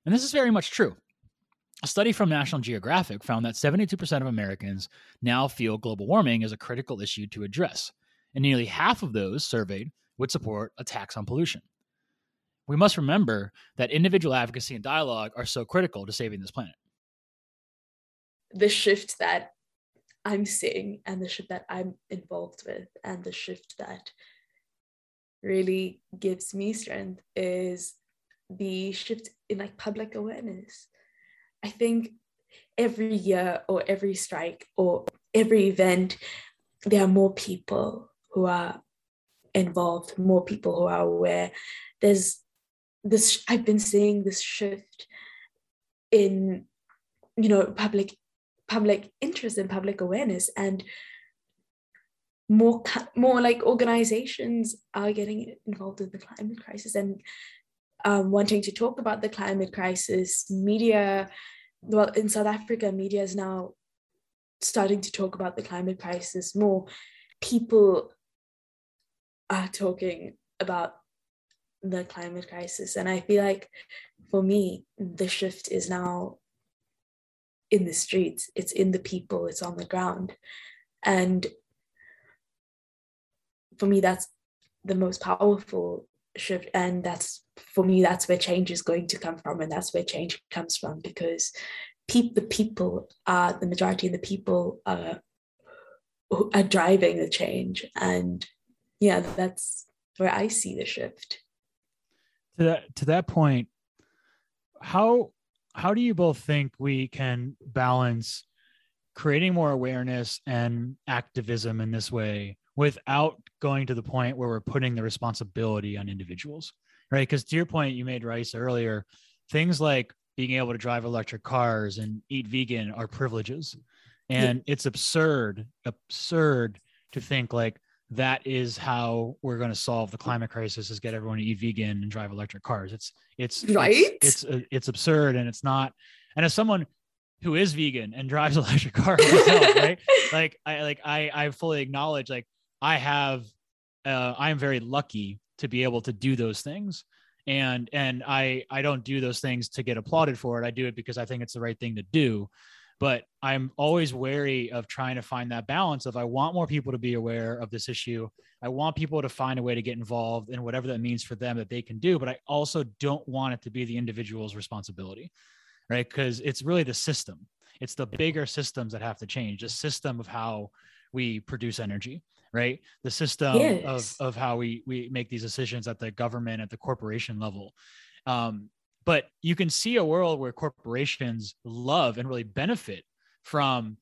And this is very much true. A study from National Geographic found that 72% of Americans now feel global warming is a critical issue to address, and nearly half of those surveyed would support a tax on pollution. We must remember that individual advocacy and dialogue are so critical to saving this planet the shift that I'm seeing and the shift that I'm involved with and the shift that really gives me strength is the shift in like public awareness. I think every year or every strike or every event, there are more people who are involved, more people who are aware. There's this, I've been seeing this shift in, you know, public public interest and public awareness and more more like organizations are getting involved in the climate crisis and um, wanting to talk about the climate crisis. Media well in south africa media is now starting to talk about the climate crisis more. People are talking about the climate crisis and i feel like for me the shift is now in the streets, it's in the people, it's on the ground. And for me, that's the most powerful shift. And that's for me, that's where change is going to come from. And that's where change comes from because pe- the people are the majority of the people are, are driving the change. And yeah, that's where I see the shift. To that to that point, how how do you both think we can balance creating more awareness and activism in this way without going to the point where we're putting the responsibility on individuals right because to your point you made Raeesah earlier things like being able to drive electric cars and eat vegan are privileges and yeah. it's absurd absurd to think like that is how we're going to solve the climate crisis is get everyone to eat vegan and drive electric cars. It's it's right? it's it's, uh, it's absurd and it's not and as someone who is vegan and drives electric cars myself, right? Like i like i i fully acknowledge like i have uh i am very lucky to be able to do those things. And and i i don't do those things to get applauded for it. I do it because i think it's the right thing to do but i'm always wary of trying to find that balance of i want more people to be aware of this issue. I want people to find a way to get involved in whatever that means for them that they can do but i also don't want it to be the individual's responsibility right? Because it's really the system. It's the bigger systems that have to change the system of how we produce energy right? The system yes. of, of how we we make these decisions at the government at the corporation level. Um, but you can see a world where corporations love and really benefit from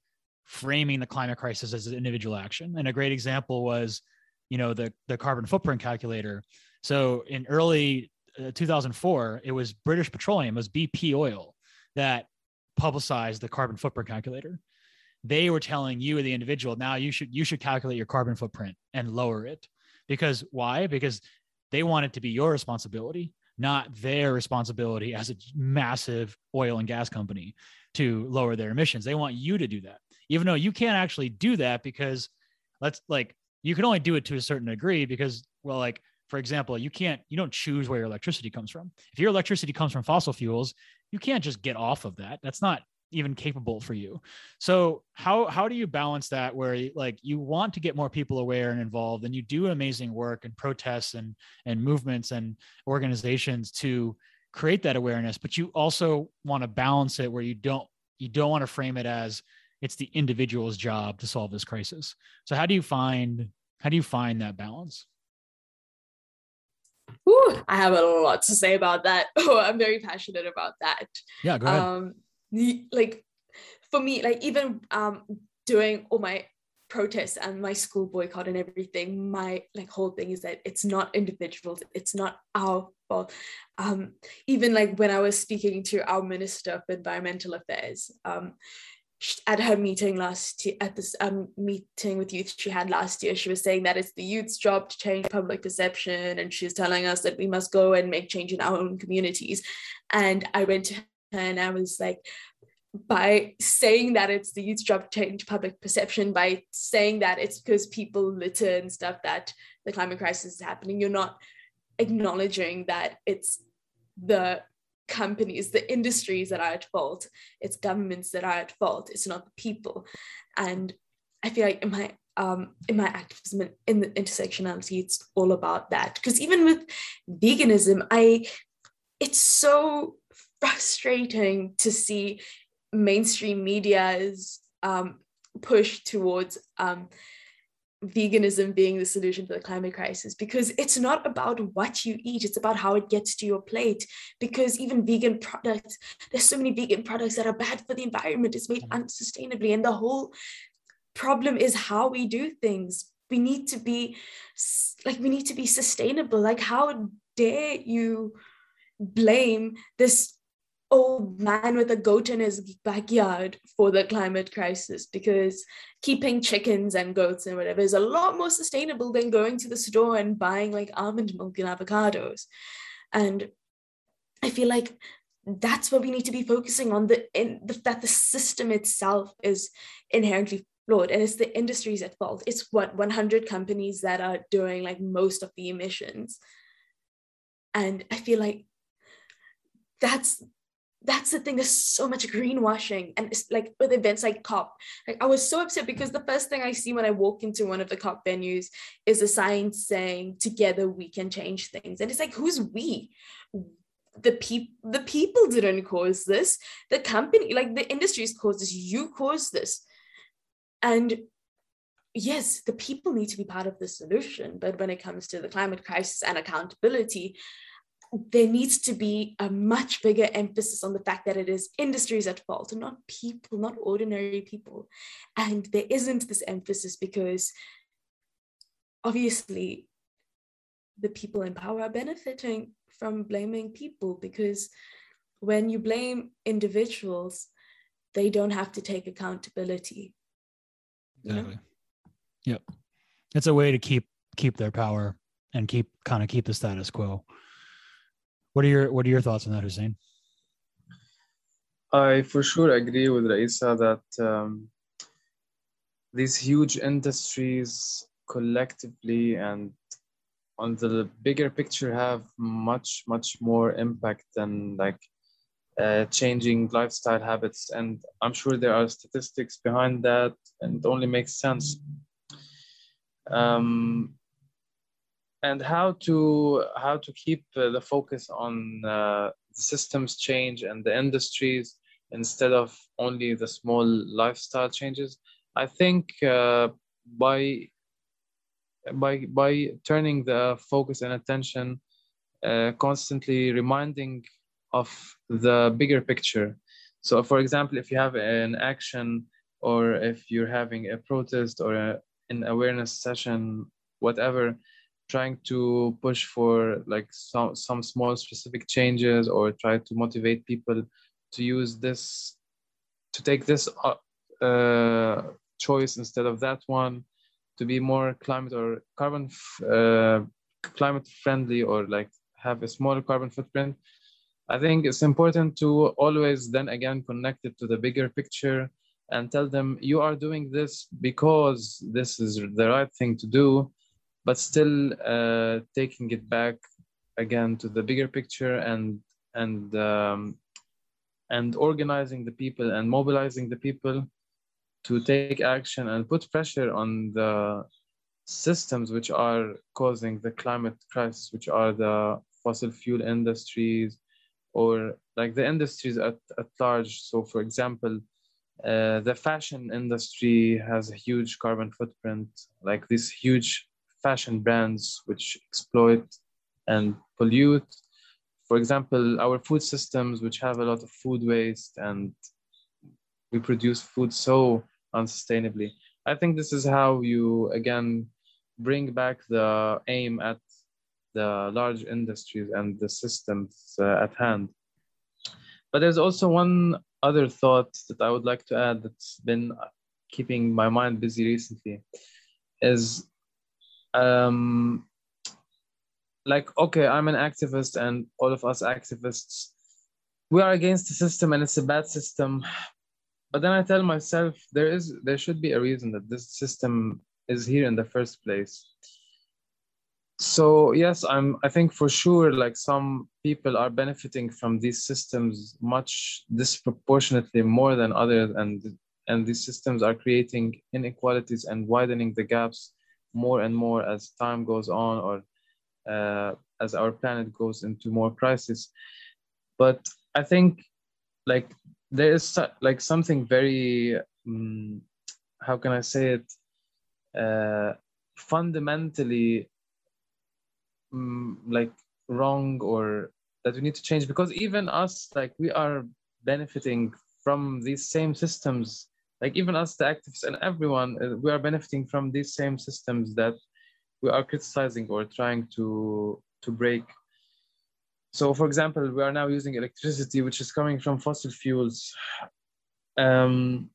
framing the climate crisis as an individual action. And a great example was, you know, the the carbon footprint calculator. So in early uh, 2004, it was British Petroleum, it was BP Oil that publicized the carbon footprint calculator. They were telling you, the individual, now you should you should calculate your carbon footprint and lower it. Because why? Because they want it to be your responsibility not their responsibility as a massive oil and gas company to lower their emissions. They want you to do that, even though you can't actually do that because let's like you can only do it to a certain degree because, well, like for example, you can't you don't choose where your electricity comes from. If your electricity comes from fossil fuels, you can't just get off of that. That's not even capable for you. So how how do you balance that where like you want to get more people aware and involved and you do amazing work and protests and and movements and organizations to create that awareness, but you also want to balance it where you don't you don't want to frame it as it's the individual's job to solve this crisis. So how do you find how do you find that balance? Ooh, I have a lot to say about that. Oh, I'm very passionate about that. Yeah, go ahead. Um, like for me, like even um doing all my protests and my school boycott and everything, my like whole thing is that it's not individuals, it's not our fault. Um, even like when I was speaking to our Minister of Environmental Affairs, um, at her meeting last year, at this um, meeting with youth she had last year, she was saying that it's the youth's job to change public perception. And she's telling us that we must go and make change in our own communities. And I went to and I was like, by saying that it's the youth's job change public perception, by saying that it's because people litter and stuff that the climate crisis is happening, you're not acknowledging that it's the companies, the industries that are at fault. It's governments that are at fault. It's not the people. And I feel like in my um, in my activism in the intersectionality, it's all about that. Because even with veganism, I it's so frustrating to see mainstream media's um, push towards um, veganism being the solution to the climate crisis because it's not about what you eat it's about how it gets to your plate because even vegan products there's so many vegan products that are bad for the environment it's made mm-hmm. unsustainably and the whole problem is how we do things we need to be like we need to be sustainable like how dare you blame this old man with a goat in his backyard for the climate crisis because keeping chickens and goats and whatever is a lot more sustainable than going to the store and buying like almond milk and avocados. And I feel like that's what we need to be focusing on the in the that the system itself is inherently flawed and it's the industries at fault it's what 100 companies that are doing like most of the emissions and i feel like that's that's the thing. There's so much greenwashing, and it's like with events like COP. Like I was so upset because the first thing I see when I walk into one of the COP venues is a sign saying "Together we can change things," and it's like, who's we? The people, the people didn't cause this. The company, like the industries, caused this. You caused this, and yes, the people need to be part of the solution. But when it comes to the climate crisis and accountability, there needs to be a much bigger emphasis on the fact that it is industries at fault and not people, not ordinary people. And there isn't this emphasis because obviously the people in power are benefiting from blaming people because when you blame individuals, they don't have to take accountability. Exactly. Yep. It's a way to keep keep their power and keep kind of keep the status quo. What are your What are your thoughts on that, Hussein? I for sure agree with Raeesah that um, these huge industries collectively and on the bigger picture have much much more impact than like uh, changing lifestyle habits and i'm sure there are statistics behind that and it only makes sense um, and how to how to keep uh, the focus on uh, the systems change and the industries instead of only the small lifestyle changes. I think uh, by by by turning the focus and attention uh, constantly reminding of the bigger picture. So for example if you have an action or if you're having a protest or a, an awareness session whatever trying to push for like some some small specific changes or try to motivate people to use this to take this uh, uh, choice instead of that one to be more climate or carbon uh, climate friendly or like have a smaller carbon footprint. I think it's important to always then again connect it to the bigger picture and tell them you are doing this because this is the right thing to do but still uh, taking it back again to the bigger picture and and um, and organizing the people and mobilizing the people to take action and put pressure on the systems which are causing the climate crisis, which are the fossil fuel industries or like the industries at, at large. So, for example, uh, the fashion industry has a huge carbon footprint, like these huge fashion brands which exploit and pollute. For example, our food systems, which have a lot of food waste and we produce food so unsustainably. I think this is how you again bring back the aim at the large industries and the systems uh, at hand. But there's also one other thought that I would like to add that's been keeping my mind busy recently is um, like, okay, I'm an activist and all of us activists, we are against the system and it's a bad system. But then I tell myself there is there should be a reason that this system is here in the first place so yes i'm i think for sure like some people are benefiting from these systems much disproportionately more than others and and these systems are creating inequalities and widening the gaps more and more as time goes on or uh, as our planet goes into more crisis. But i think like there is like something very um, how can i say it? Uh, fundamentally um, like wrong or that we need to change. Because even us like we are benefiting from these same systems like even us the activists and everyone uh, we are benefiting from these same systems that we are criticizing or trying to to break. So for example we are now using electricity which is coming from fossil fuels. Um,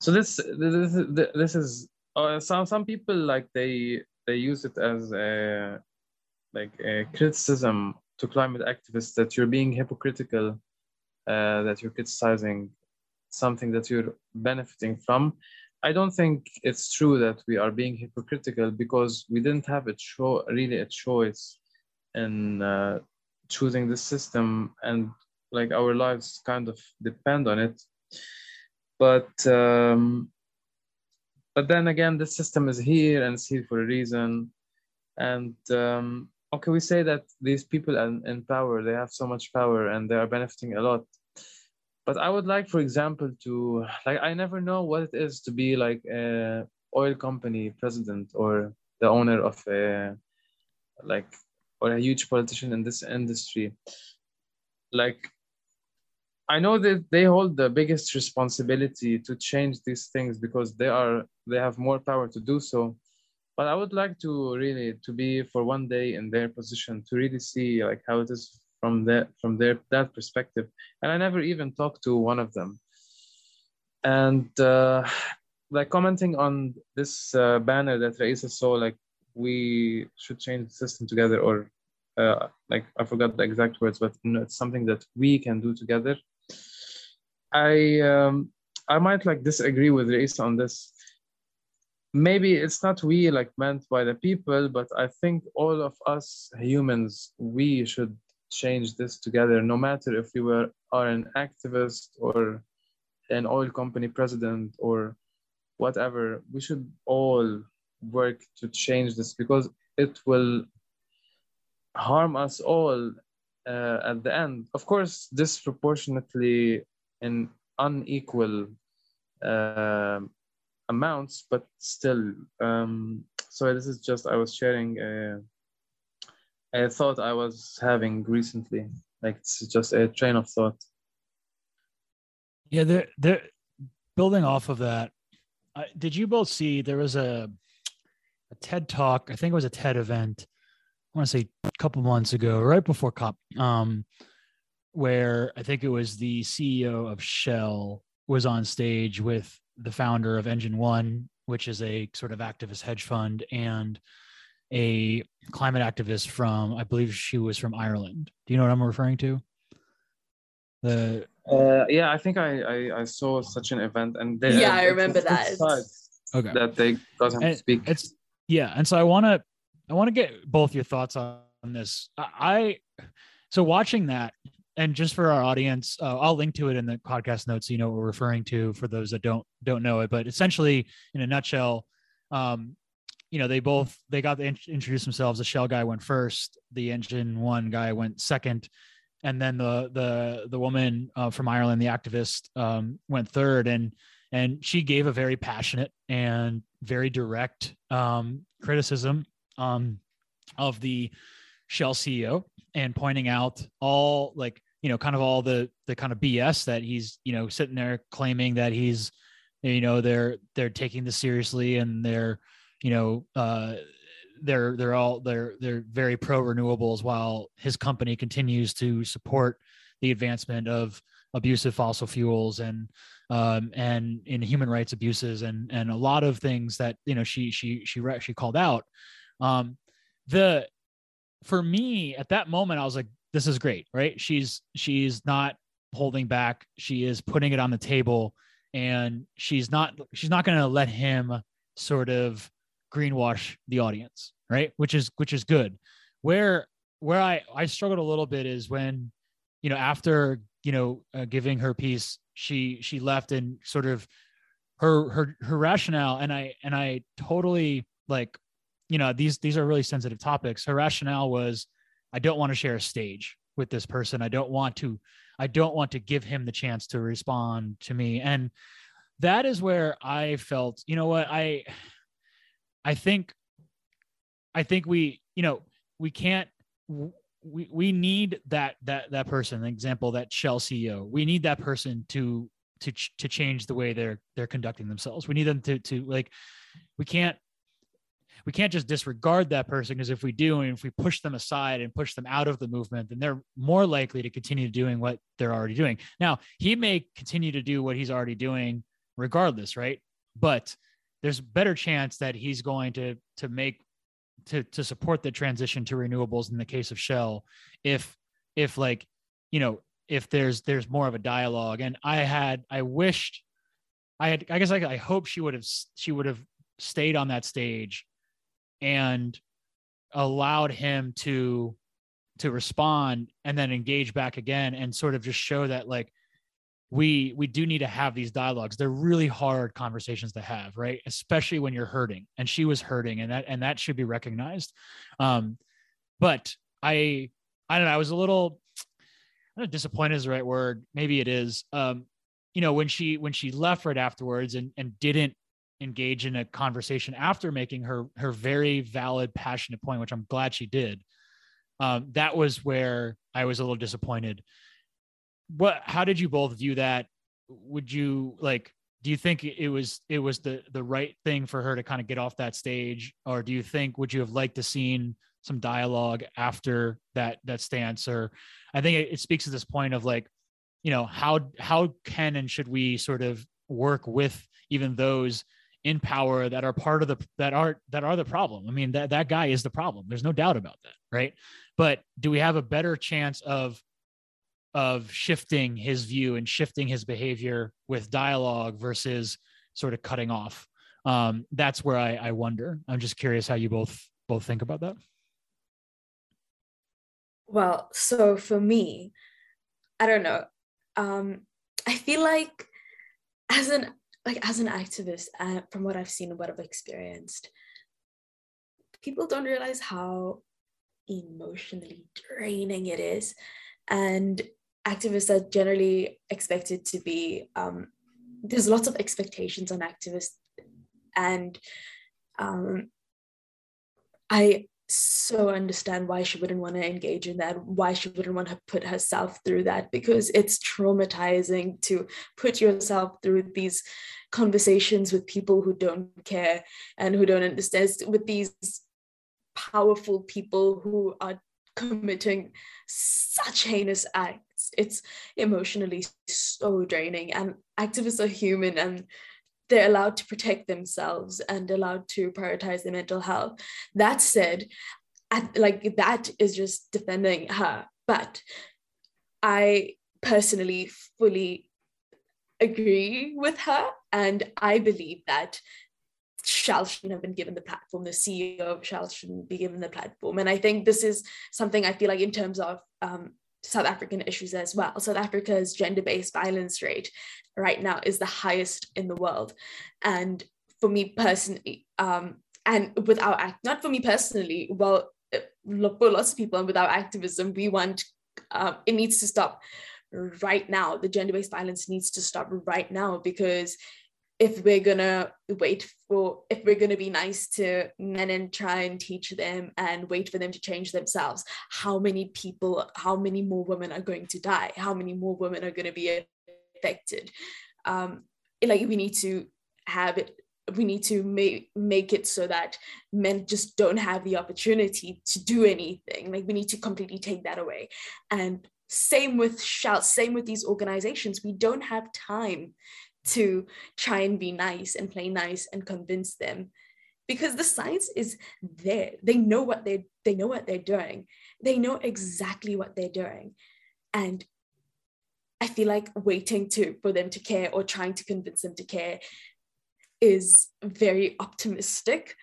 so this this, this is uh, some some people like they they use it as a like a criticism to climate activists that you're being hypocritical, uh, that you're criticizing something that you're benefiting from. I don't think it's true that we are being hypocritical because we didn't have a cho- really a choice in uh, choosing the system, and like our lives kind of depend on it. But um, but then again, the system is here and it's here for a reason. And um, okay, we say that these people in, in power, they have so much power and they are benefiting a lot. But I would like, for example, to like I never know what it is to be like a oil company president or the owner of a like or a huge politician in this industry. Like I know that they hold the biggest responsibility to change these things because they are they have more power to do so. But I would like to really to be for one day in their position to really see like how it is from that from their that perspective. And I never even talked to one of them. And uh, like commenting on this uh, banner that Raeesah saw, like we should change the system together, or uh, like I forgot the exact words, but you know, it's something that we can do together I um, I might like disagree with Raeesah on this. Maybe it's not we like meant by the people, but I think all of us humans we should change this together. No matter if you were are an activist or an oil company president or whatever, we should all work to change this because it will harm us all uh, at the end. Of course, disproportionately in unequal uh, amounts, but still. Um, so this is just I was sharing a, a thought I was having recently. Like it's just a train of thought. Yeah, they're they're building off of that. I, did you both see there was a a TED talk? I think it was a TED event. I want to say a couple months ago, right before COP. Um, where I think it was the CEO of Shell was on stage with the founder of Engine One, which is a sort of activist hedge fund, and a climate activist from, I believe she was from Ireland. Do you know what I'm referring to? The uh, yeah, I think I, I, I saw such an event, and they, yeah, uh, I remember that. Okay, that they got him to speak. It's yeah, and so I want to I want to get both your thoughts on this. I so watching that and just for our audience, uh, I'll link to it in the podcast notes. So you know what we're referring to for those that don't don't know it. But essentially, in a nutshell, um, you know, they both they got to introduce themselves. The shell guy went first. The engine one guy went second, and then the the the woman uh, from Ireland, the activist, um, went third. And and she gave a very passionate and very direct um, criticism um, of the Shell CEO and pointing out all like you know kind of all the the kind of BS that he's you know sitting there claiming that he's you know they're they're taking this seriously and they're you know uh they're they're all they're they're very pro renewables while his company continues to support the advancement of abusive fossil fuels and um, and in human rights abuses and and a lot of things that you know she she she she called out. Um, the for me at that moment i was like this is great right? She's she's not holding back. She is putting it on the table and she's not she's not going to let him sort of greenwash the audience right? Which is which is good. Where where i i struggled a little bit is when you know after you know uh, giving her piece she she left and sort of her her her rationale and i and i totally like you know these these are really sensitive topics. Her rationale was i don't want to share a stage with this person. I don't want to i don't want to give him the chance to respond to me. And that is where i felt you know what? I i think i think we you know we can't we we need that that that person example that shell ceo we need that person to to to change the way they're they're conducting themselves. We need them to to like we can't we can't just disregard that person because if we do and if we push them aside and push them out of the movement then they're more likely to continue doing what they're already doing. Now he may continue to do what he's already doing regardless right? But there's better chance that he's going to to make to to support the transition to renewables in the case of shell if if like you know if there's there's more of a dialogue. And i had i wished i had i guess i, I hope she would have she would have stayed on that stage and allowed him to to respond and then engage back again and sort of just show that like we we do need to have these dialogues. They're really hard conversations to have right? Especially when you're hurting and she was hurting and that and that should be recognized. Um but i i don't know i was a little I don't know, disappointed is the right word maybe it is. Um you know when she when she left right afterwards and and didn't engage in a conversation after making her her very valid passionate point which i'm glad she did um, that was where i was a little disappointed what how did you both view that would you like do you think it was it was the the right thing for her to kind of get off that stage or do you think would you have liked to seen some dialogue after that that stance or i think it, it speaks to this point of like you know how how can and should we sort of work with even those in power that are part of the that are that are the problem. I mean that that guy is the problem. There's no doubt about that, right? But do we have a better chance of of shifting his view and shifting his behavior with dialogue versus sort of cutting off? Um, that's where I, I wonder. I'm just curious how you both both think about that. Well, so for me, I don't know. Um, I feel like as an like as an activist uh, from what i've seen and what i've experienced people don't realize how emotionally draining it is and activists are generally expected to be um, there's lots of expectations on activists and um, i so understand why she wouldn't want to engage in that, why she wouldn't want to put herself through that, because it's traumatizing to put yourself through these conversations with people who don't care and who don't understand, with these powerful people who are committing such heinous acts. It's emotionally so draining, and activists are human and they're allowed to protect themselves and allowed to prioritize their mental health. That said, I, like that is just defending her. But I personally fully agree with her, and I believe that Shell shouldn't have been given the platform. The CEO of Shell shouldn't be given the platform. And I think this is something I feel like in terms of um, South African issues as well. South Africa's gender-based violence rate right now is the highest in the world. And for me personally, um, and without act, not for me personally, well, for lots of people and without activism, we want um, it needs to stop right now. The gender-based violence needs to stop right now because if we're gonna wait for if we're gonna be nice to men and try and teach them and wait for them to change themselves how many people how many more women are going to die? How many more women are going to be affected? Um like we need to have it we need to make make it so that men just don't have the opportunity to do anything. Like we need to completely take that away. And same with shout same with these organizations. We don't have time to try and be nice and play nice and convince them. Because the science is there. They know what they they know what they're doing. They know exactly what they're doing. And i feel like waiting to for them to care or trying to convince them to care is very optimistic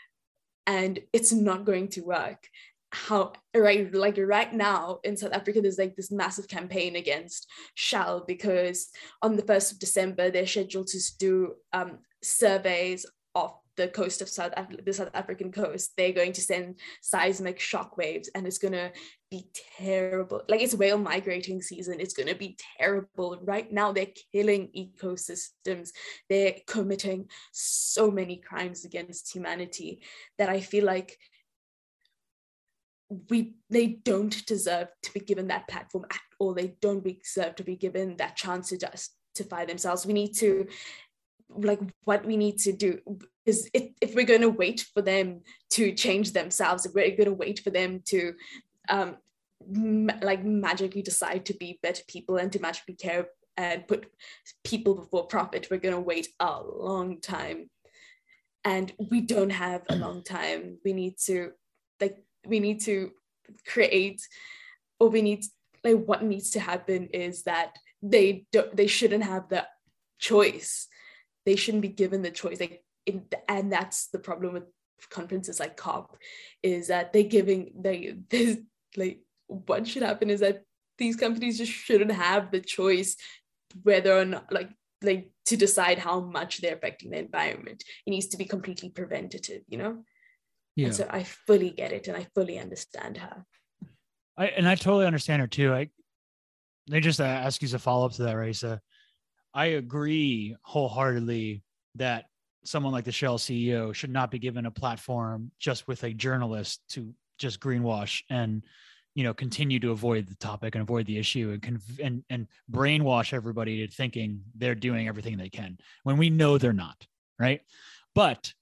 and it's not going to work how right like right now in South Africa there's like this massive campaign against Shell because on the 1st of December they're scheduled to do um, surveys of the coast of South Af- the South African coast. They're going to send seismic shock waves and it's going to be terrible like it's whale migrating season. It's going to be terrible. Right now they're killing ecosystems. They're committing so many crimes against humanity that I feel like we they don't deserve to be given that platform at all. They don't deserve to be given that chance to justify themselves. We need to like what we need to do is if, if we're going to wait for them to change themselves if we're going to wait for them to um ma- like magically decide to be better people and to magically care and put people before profit we're going to wait a long time. And we don't have a long time. We need to like we need to create or we need like what needs to happen is that they don't they shouldn't have the choice. They shouldn't be given the choice. Like in, and that's the problem with conferences like cop is that they're giving they this like what should happen is that these companies just shouldn't have the choice whether or not like like to decide how much they're affecting the environment. It needs to be completely preventative you know yeah. And so I fully get it and I fully understand her. I and I totally understand her too. I they just uh, ask you a follow up to that, Raeesah. I agree wholeheartedly that someone like the Shell CEO should not be given a platform just with a journalist to just greenwash and you know continue to avoid the topic and avoid the issue and conv- and and brainwash everybody to thinking they're doing everything they can when we know they're not, right? But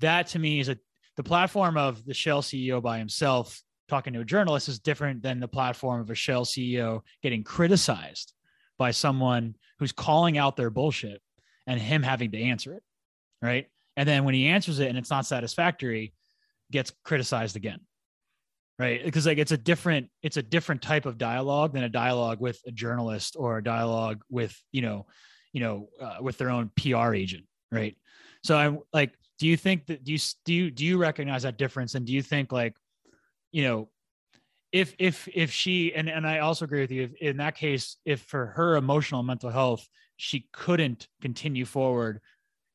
that to me is a the platform of the Shell CEO by himself talking to a journalist is different than the platform of a Shell CEO getting criticized by someone who's calling out their bullshit and him having to answer it. Right. And then when he answers it and it's not satisfactory, gets criticized again. Right. Because like it's a different, it's a different type of dialogue than a dialogue with a journalist or a dialogue with, you know, you know, uh, with their own PR agent. Right. So I'm like, do you think that do you do you do you recognize that difference? And do you think like you know if if if she and and I also agree with you if, in that case if for her emotional and mental health she couldn't continue forward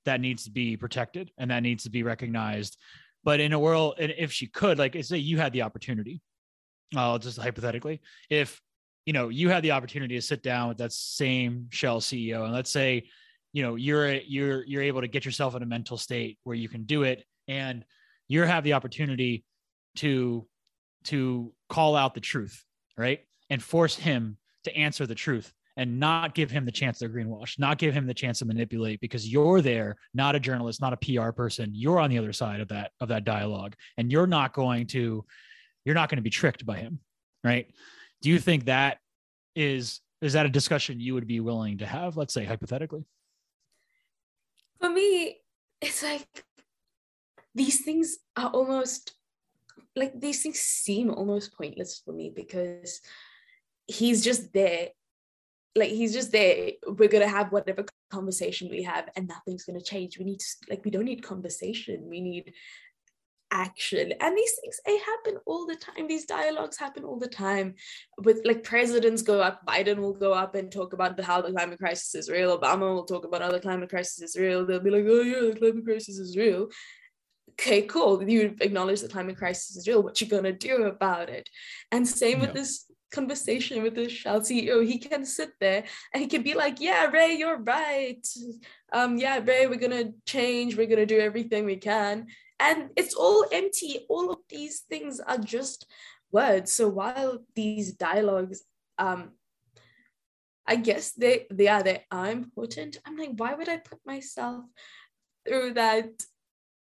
that needs to be protected and that needs to be recognized. But in a world and if she could like say you had the opportunity uh, just hypothetically if you know you had the opportunity to sit down with that same shell ceo and let's say you know you're you're you're able to get yourself in a mental state where you can do it. And you have the opportunity to to call out the truth right? And force him to answer the truth and not give him the chance to greenwash not give him the chance to manipulate because you're there not a journalist not a pr person. You're on the other side of that of that dialogue and you're not going to you're not going to be tricked by him right? Do you think that is is that a discussion you would be willing to have let's say hypothetically for me, it's like these things are almost like these things seem almost pointless for me because he's just there. Like he's just there. We're gonna have whatever conversation we have, and nothing's gonna change. We need to like we don't need conversation. We need action. And these things they happen all the time. These dialogues happen all the time. With like presidents go up biden will go up and talk about the, how the climate crisis is real. Obama will talk about how the climate crisis is real. They'll be like oh yeah the climate crisis is real. Okay cool. You acknowledge the climate crisis is real. What you gonna do about it? And same with this conversation with the Shell CEO, he can sit there and he can be like, "Yeah, Ray, you're right. Um, yeah, Ray, we're gonna change. We're gonna do everything we can." And it's all empty. All of these things are just words. So while these dialogues, um, I guess they they are they are important. I'm like, why would I put myself through that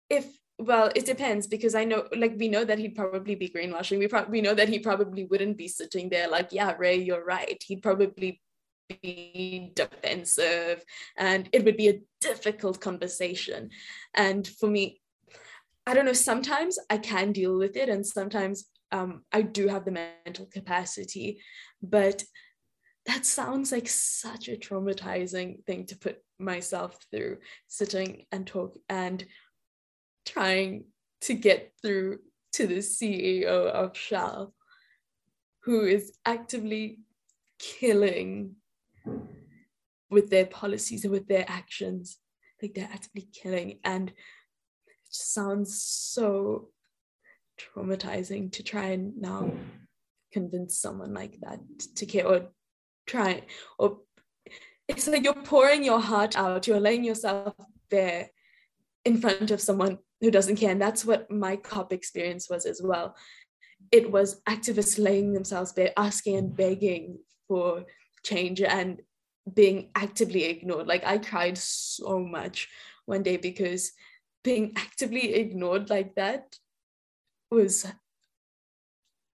if well it depends because i know like we know that he'd probably be greenwashing we, probably we know that he probably wouldn't be sitting there like yeah ray you're right he'd probably be defensive and it would be a difficult conversation and for me i don't know sometimes i can deal with it and sometimes um, i do have the mental capacity but that sounds like such a traumatizing thing to put myself through sitting and talk and trying to get through to the CEO of Shell, who is actively killing with their policies and with their actions. Like they're actively killing. And sounds so traumatizing to try and now convince someone like that to care or try or it's like you're pouring your heart out, you're laying yourself there in front of someone who doesn't care. And that's what my COP experience was as well. It was activists laying themselves bare, asking and begging for change and being actively ignored. Like I cried so much one day because being actively ignored like that was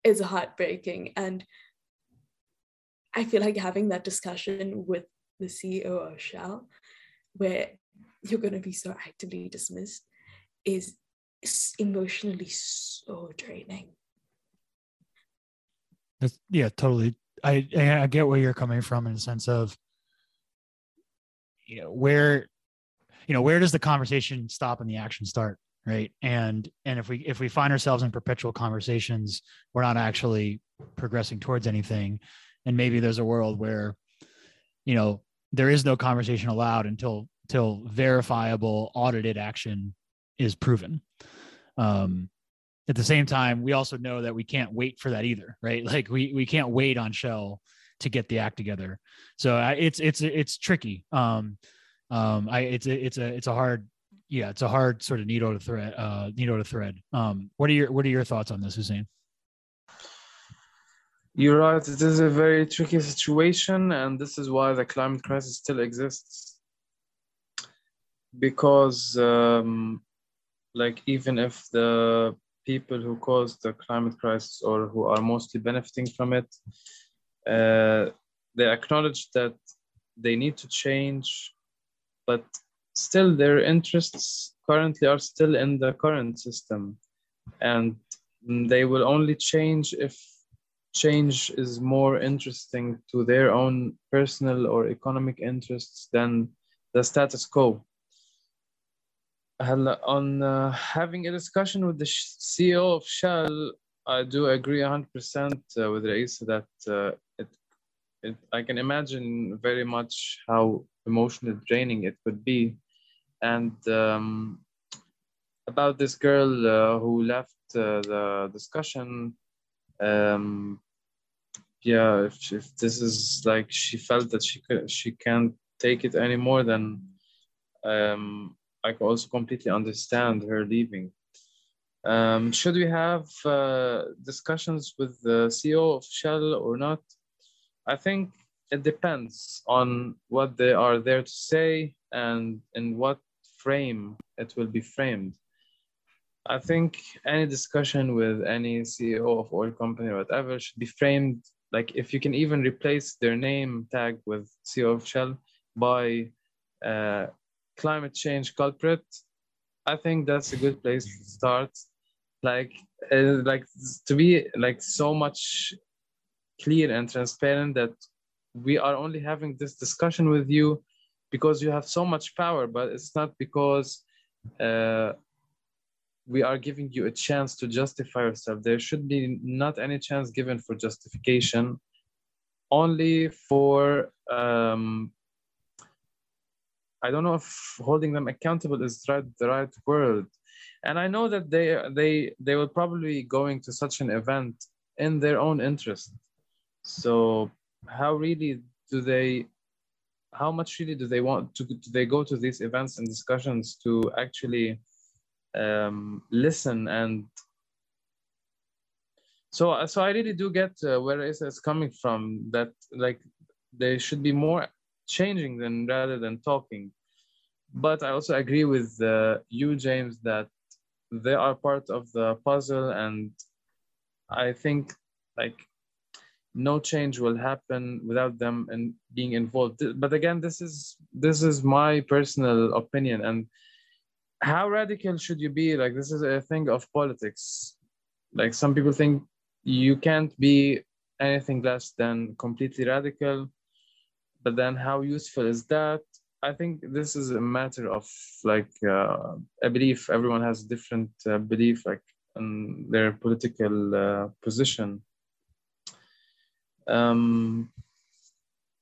is heartbreaking. And I feel like having that discussion with the CEO of Shell, where you're going to be so actively dismissed, is emotionally so draining. That's, yeah, totally. I I get where you're coming from in the sense of you know where you know where does the conversation stop and the action start right and and if we if we find ourselves in perpetual conversations we're not actually progressing towards anything and maybe there's a world where you know there is no conversation allowed until until verifiable audited action is proven. Um, at the same time, we also know that we can't wait for that either, right? Like we we can't wait on Shell to get the act together. So uh, it's it's it's tricky. Um, um, I it's a it's a it's a hard yeah it's a hard sort of needle to thread uh needle to thread. Um, what are your what are your thoughts on this, Hussein? You're right. It is a very tricky situation, and this is why the climate crisis still exists. Because um, like even if the people who caused the climate crisis or who are mostly benefiting from it uh, they acknowledge that they need to change but still their interests currently are still in the current system. And they will only change if change is more interesting to their own personal or economic interests than the status quo. On uh, having a discussion with the CEO of Shell, I do agree 100% uh, with Raeesah that uh, it, it, I can imagine very much how emotionally draining it would be. And um, about this girl uh, who left uh, the discussion, um, yeah, if, if this is like she felt that she could, she can't take it anymore, then um, I also completely understand her leaving. Um, should we have uh, discussions with the CEO of Shell or not? I think it depends on what they are there to say and in what frame it will be framed. I think any discussion with any CEO of oil company or whatever should be framed like if you can even replace their name tag with CEO of Shell by uh, climate change culprit, I think that's a good place to start. Like, uh, like to be like so much clear and transparent that we are only having this discussion with you because you have so much power, but it's not because uh, we are giving you a chance to justify yourself. There should be not any chance given for justification, only for um, I don't know if holding them accountable is right, the right word. And I know that they they they will probably going to such an event in their own interest. So how really do they how much really do they want to do they go to these events and discussions to actually um, listen and so so I really do get uh, where it's coming from that like they should be more changing than rather than talking. But I also agree with uh, you James that they are part of the puzzle and I think like no change will happen without them and being involved. But again this is this is my personal opinion. And how radical should you be? Like this is a thing of politics. Like some people think you can't be anything less than completely radical but then how useful is that? I think this is a matter of like uh, a belief. Everyone has different uh, belief like in their political uh, position um,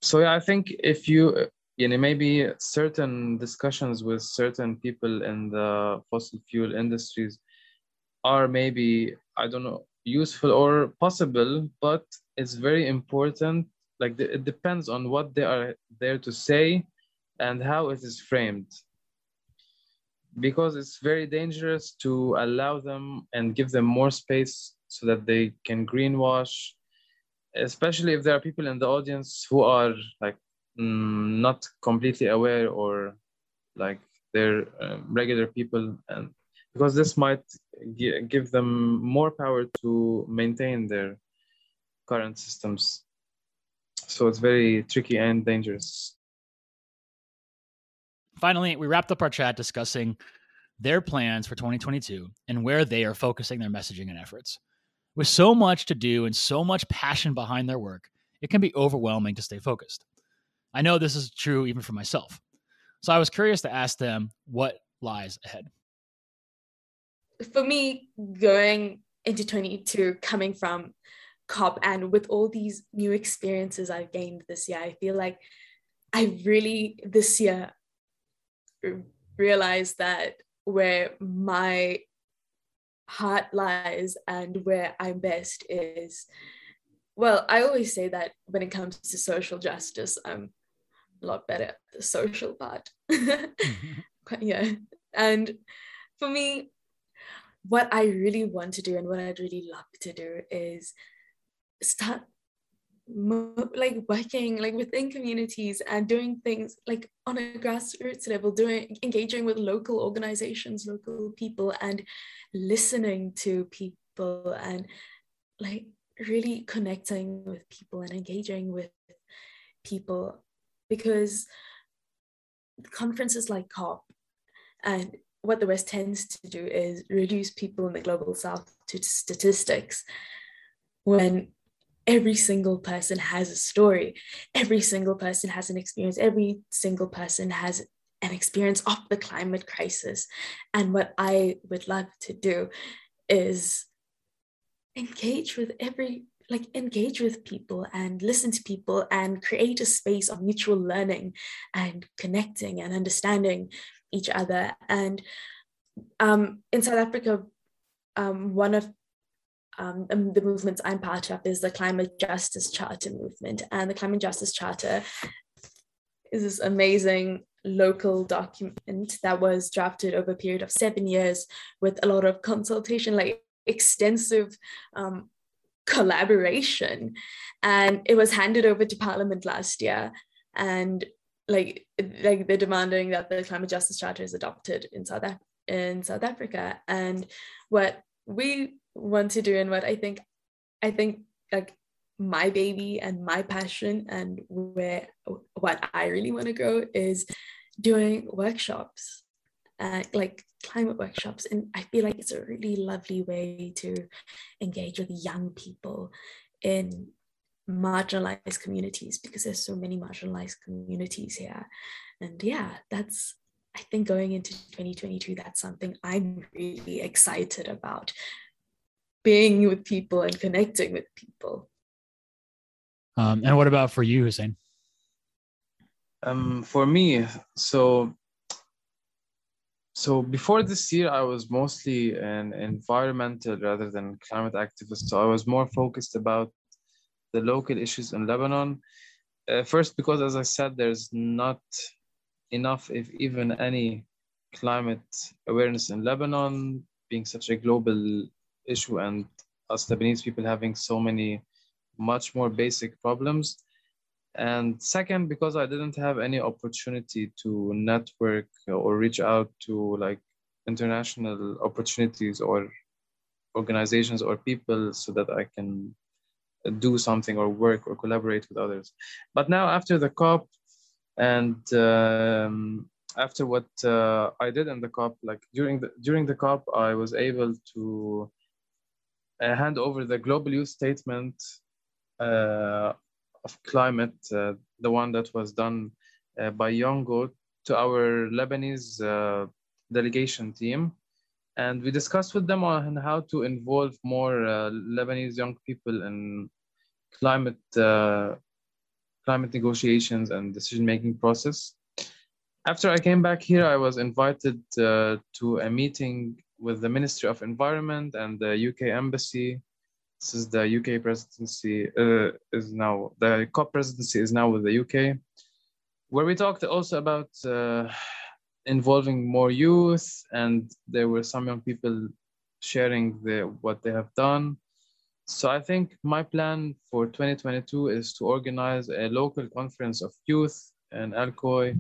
so yeah, I think if you, you know, maybe certain discussions with certain people in the fossil fuel industries are maybe I don't know useful or possible, but it's very important. Like it depends on what they are there to say and how it is framed because it's very dangerous to allow them and give them more space so that they can greenwash especially if there are people in the audience who are like mm, not completely aware or like they're uh, regular people and because this might give them more power to maintain their current systems. So it's very tricky and dangerous. Finally we wrapped up our chat discussing their plans for 2022 and where they are focusing their messaging and efforts with so much to do and so much passion behind their work, it can be overwhelming to stay focused. I know this is true even for myself. So I was curious to ask them what lies ahead. For me, going into 22, coming from COP and with all these new experiences I've gained this year, I feel like I really this year realized that where my heart lies and where I'm best is well, I always say that when it comes to social justice, I'm a lot better at the social part. mm-hmm. Yeah. And for me, what I really want to do and what I'd really love to do is start like working like within communities and doing things like on a grassroots level doing engaging with local organizations local people and listening to people and like really connecting with people and engaging with people. Because conferences like cop and what the west tends to do is reduce people in the global south to statistics when every single person has a story. Every single person has an experience. Every single person has an experience of the climate crisis. And what i would love to do is engage with every like engage with people and listen to people and create a space of mutual learning and connecting and understanding each other. And um, in south africa um, one of um, the movements I'm part of is the Climate Justice Charter movement. And the Climate Justice Charter is this amazing local document that was drafted over a period of seven years with a lot of consultation, like extensive um, collaboration. And it was handed over to Parliament last year. And like, like they're demanding that the Climate Justice Charter is adopted in South, in South Africa. And what we want to do and what I think I think like my baby and my passion and where what I really want to go is doing workshops uh, like climate workshops. And I feel like it's a really lovely way to engage with young people in marginalized communities because there's so many marginalized communities here. And yeah that's I think going into 2022, that's something I'm really excited about being with people and connecting with people. Um, and what about for you, Hussein? Um, for me, so so before this year, I was mostly an environmental rather than climate activist. So I was more focused about the local issues in Lebanon. Uh, first, because as I said, there's not enough, if even any, climate awareness in Lebanon, being such a global issue, and us Lebanese people having so many much more basic problems. And second, because I didn't have any opportunity to network or reach out to like international opportunities or organizations or people so that I can do something or work or collaborate with others. But now, after the COP and um, after what uh, I did in the COP, like during the during the COP, I was able to uh, hand over the global youth statement uh, of climate, uh, the one that was done uh, by YOUNGO, to our Lebanese uh, delegation team. And we discussed with them on how to involve more Lebanese young people in climate climate negotiations and decision making process. After I came back here, I was invited uh, to a meeting with the Ministry of Environment and the UK Embassy. This is the UK presidency uh, is now the COP presidency is now with the UK, where we talked also about uh, involving more youth, and there were some young people sharing the, what they have done. So I think my plan for 2022 is to organize a local conference of youth in LCOY,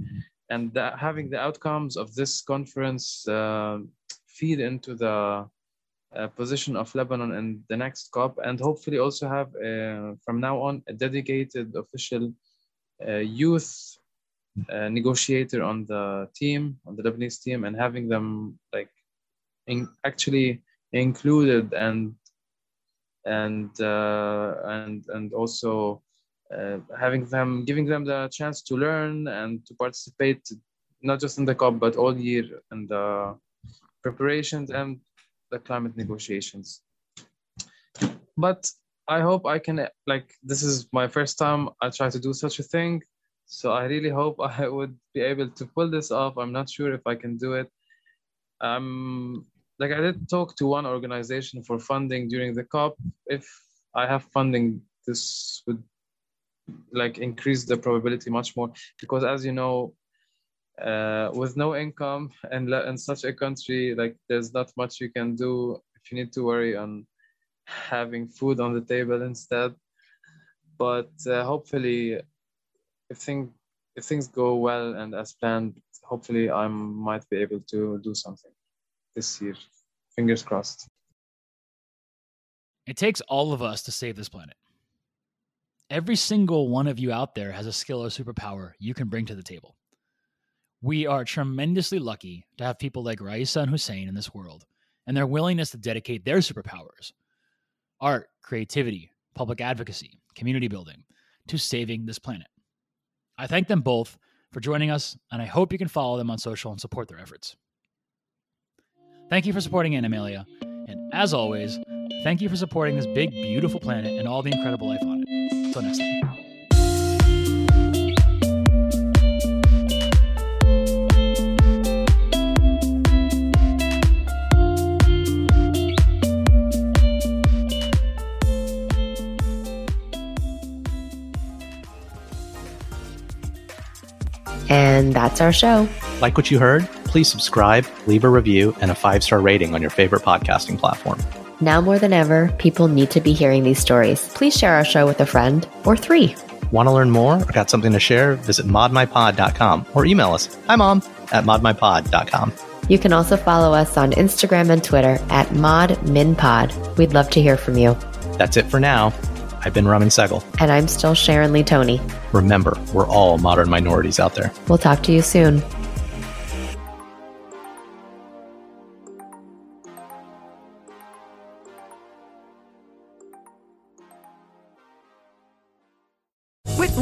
and that, having the outcomes of this conference uh, feed into the uh, position of Lebanon in the next COP, and hopefully also have uh, from now on a dedicated official uh, youth uh, negotiator on the team, on the Lebanese team, and having them like in, actually included and and uh, and and also uh, having them giving them the chance to learn and to participate not just in the COP but all year in the preparations and the climate negotiations. But I hope I can like this is my first time I try to do such a thing. So I really hope I would be able to pull this off. I'm not sure if I can do it. Um, like I did talk to one organization for funding during the COP. If I have funding, this would like increase the probability much more because as you know, uh, with no income and in such a country, like there's not much you can do if you need to worry on having food on the table instead. But uh, hopefully, if things if things go well and as planned, hopefully I might be able to do something this year. Fingers crossed. It takes all of us to save this planet. Every single one of you out there has a skill or superpower you can bring to the table. We are tremendously lucky to have people like Raeesah and Hussein in this world and their willingness to dedicate their superpowers art, creativity, public advocacy, community building to saving this planet. I thank them both for joining us, and I hope you can follow them on social and support their efforts. Thank you for supporting Animalia. And as always, thank you for supporting this big, beautiful planet and all the incredible life on it. Until next time. And that's our show. Like what you heard? Please subscribe, leave a review, and a five star rating on your favorite podcasting platform. Now more than ever, people need to be hearing these stories. Please share our show with a friend or three. Want to learn more or got something to share? Visit modminpod.com or email us. Hi, mom, at modminpod.com. You can also follow us on Instagram and Twitter at modminpod. We'd love to hear from you. That's it for now. I've been Raman Segal. And I'm still Sharon Lee Tony. Remember, we're all modern minorities out there. We'll talk to you soon.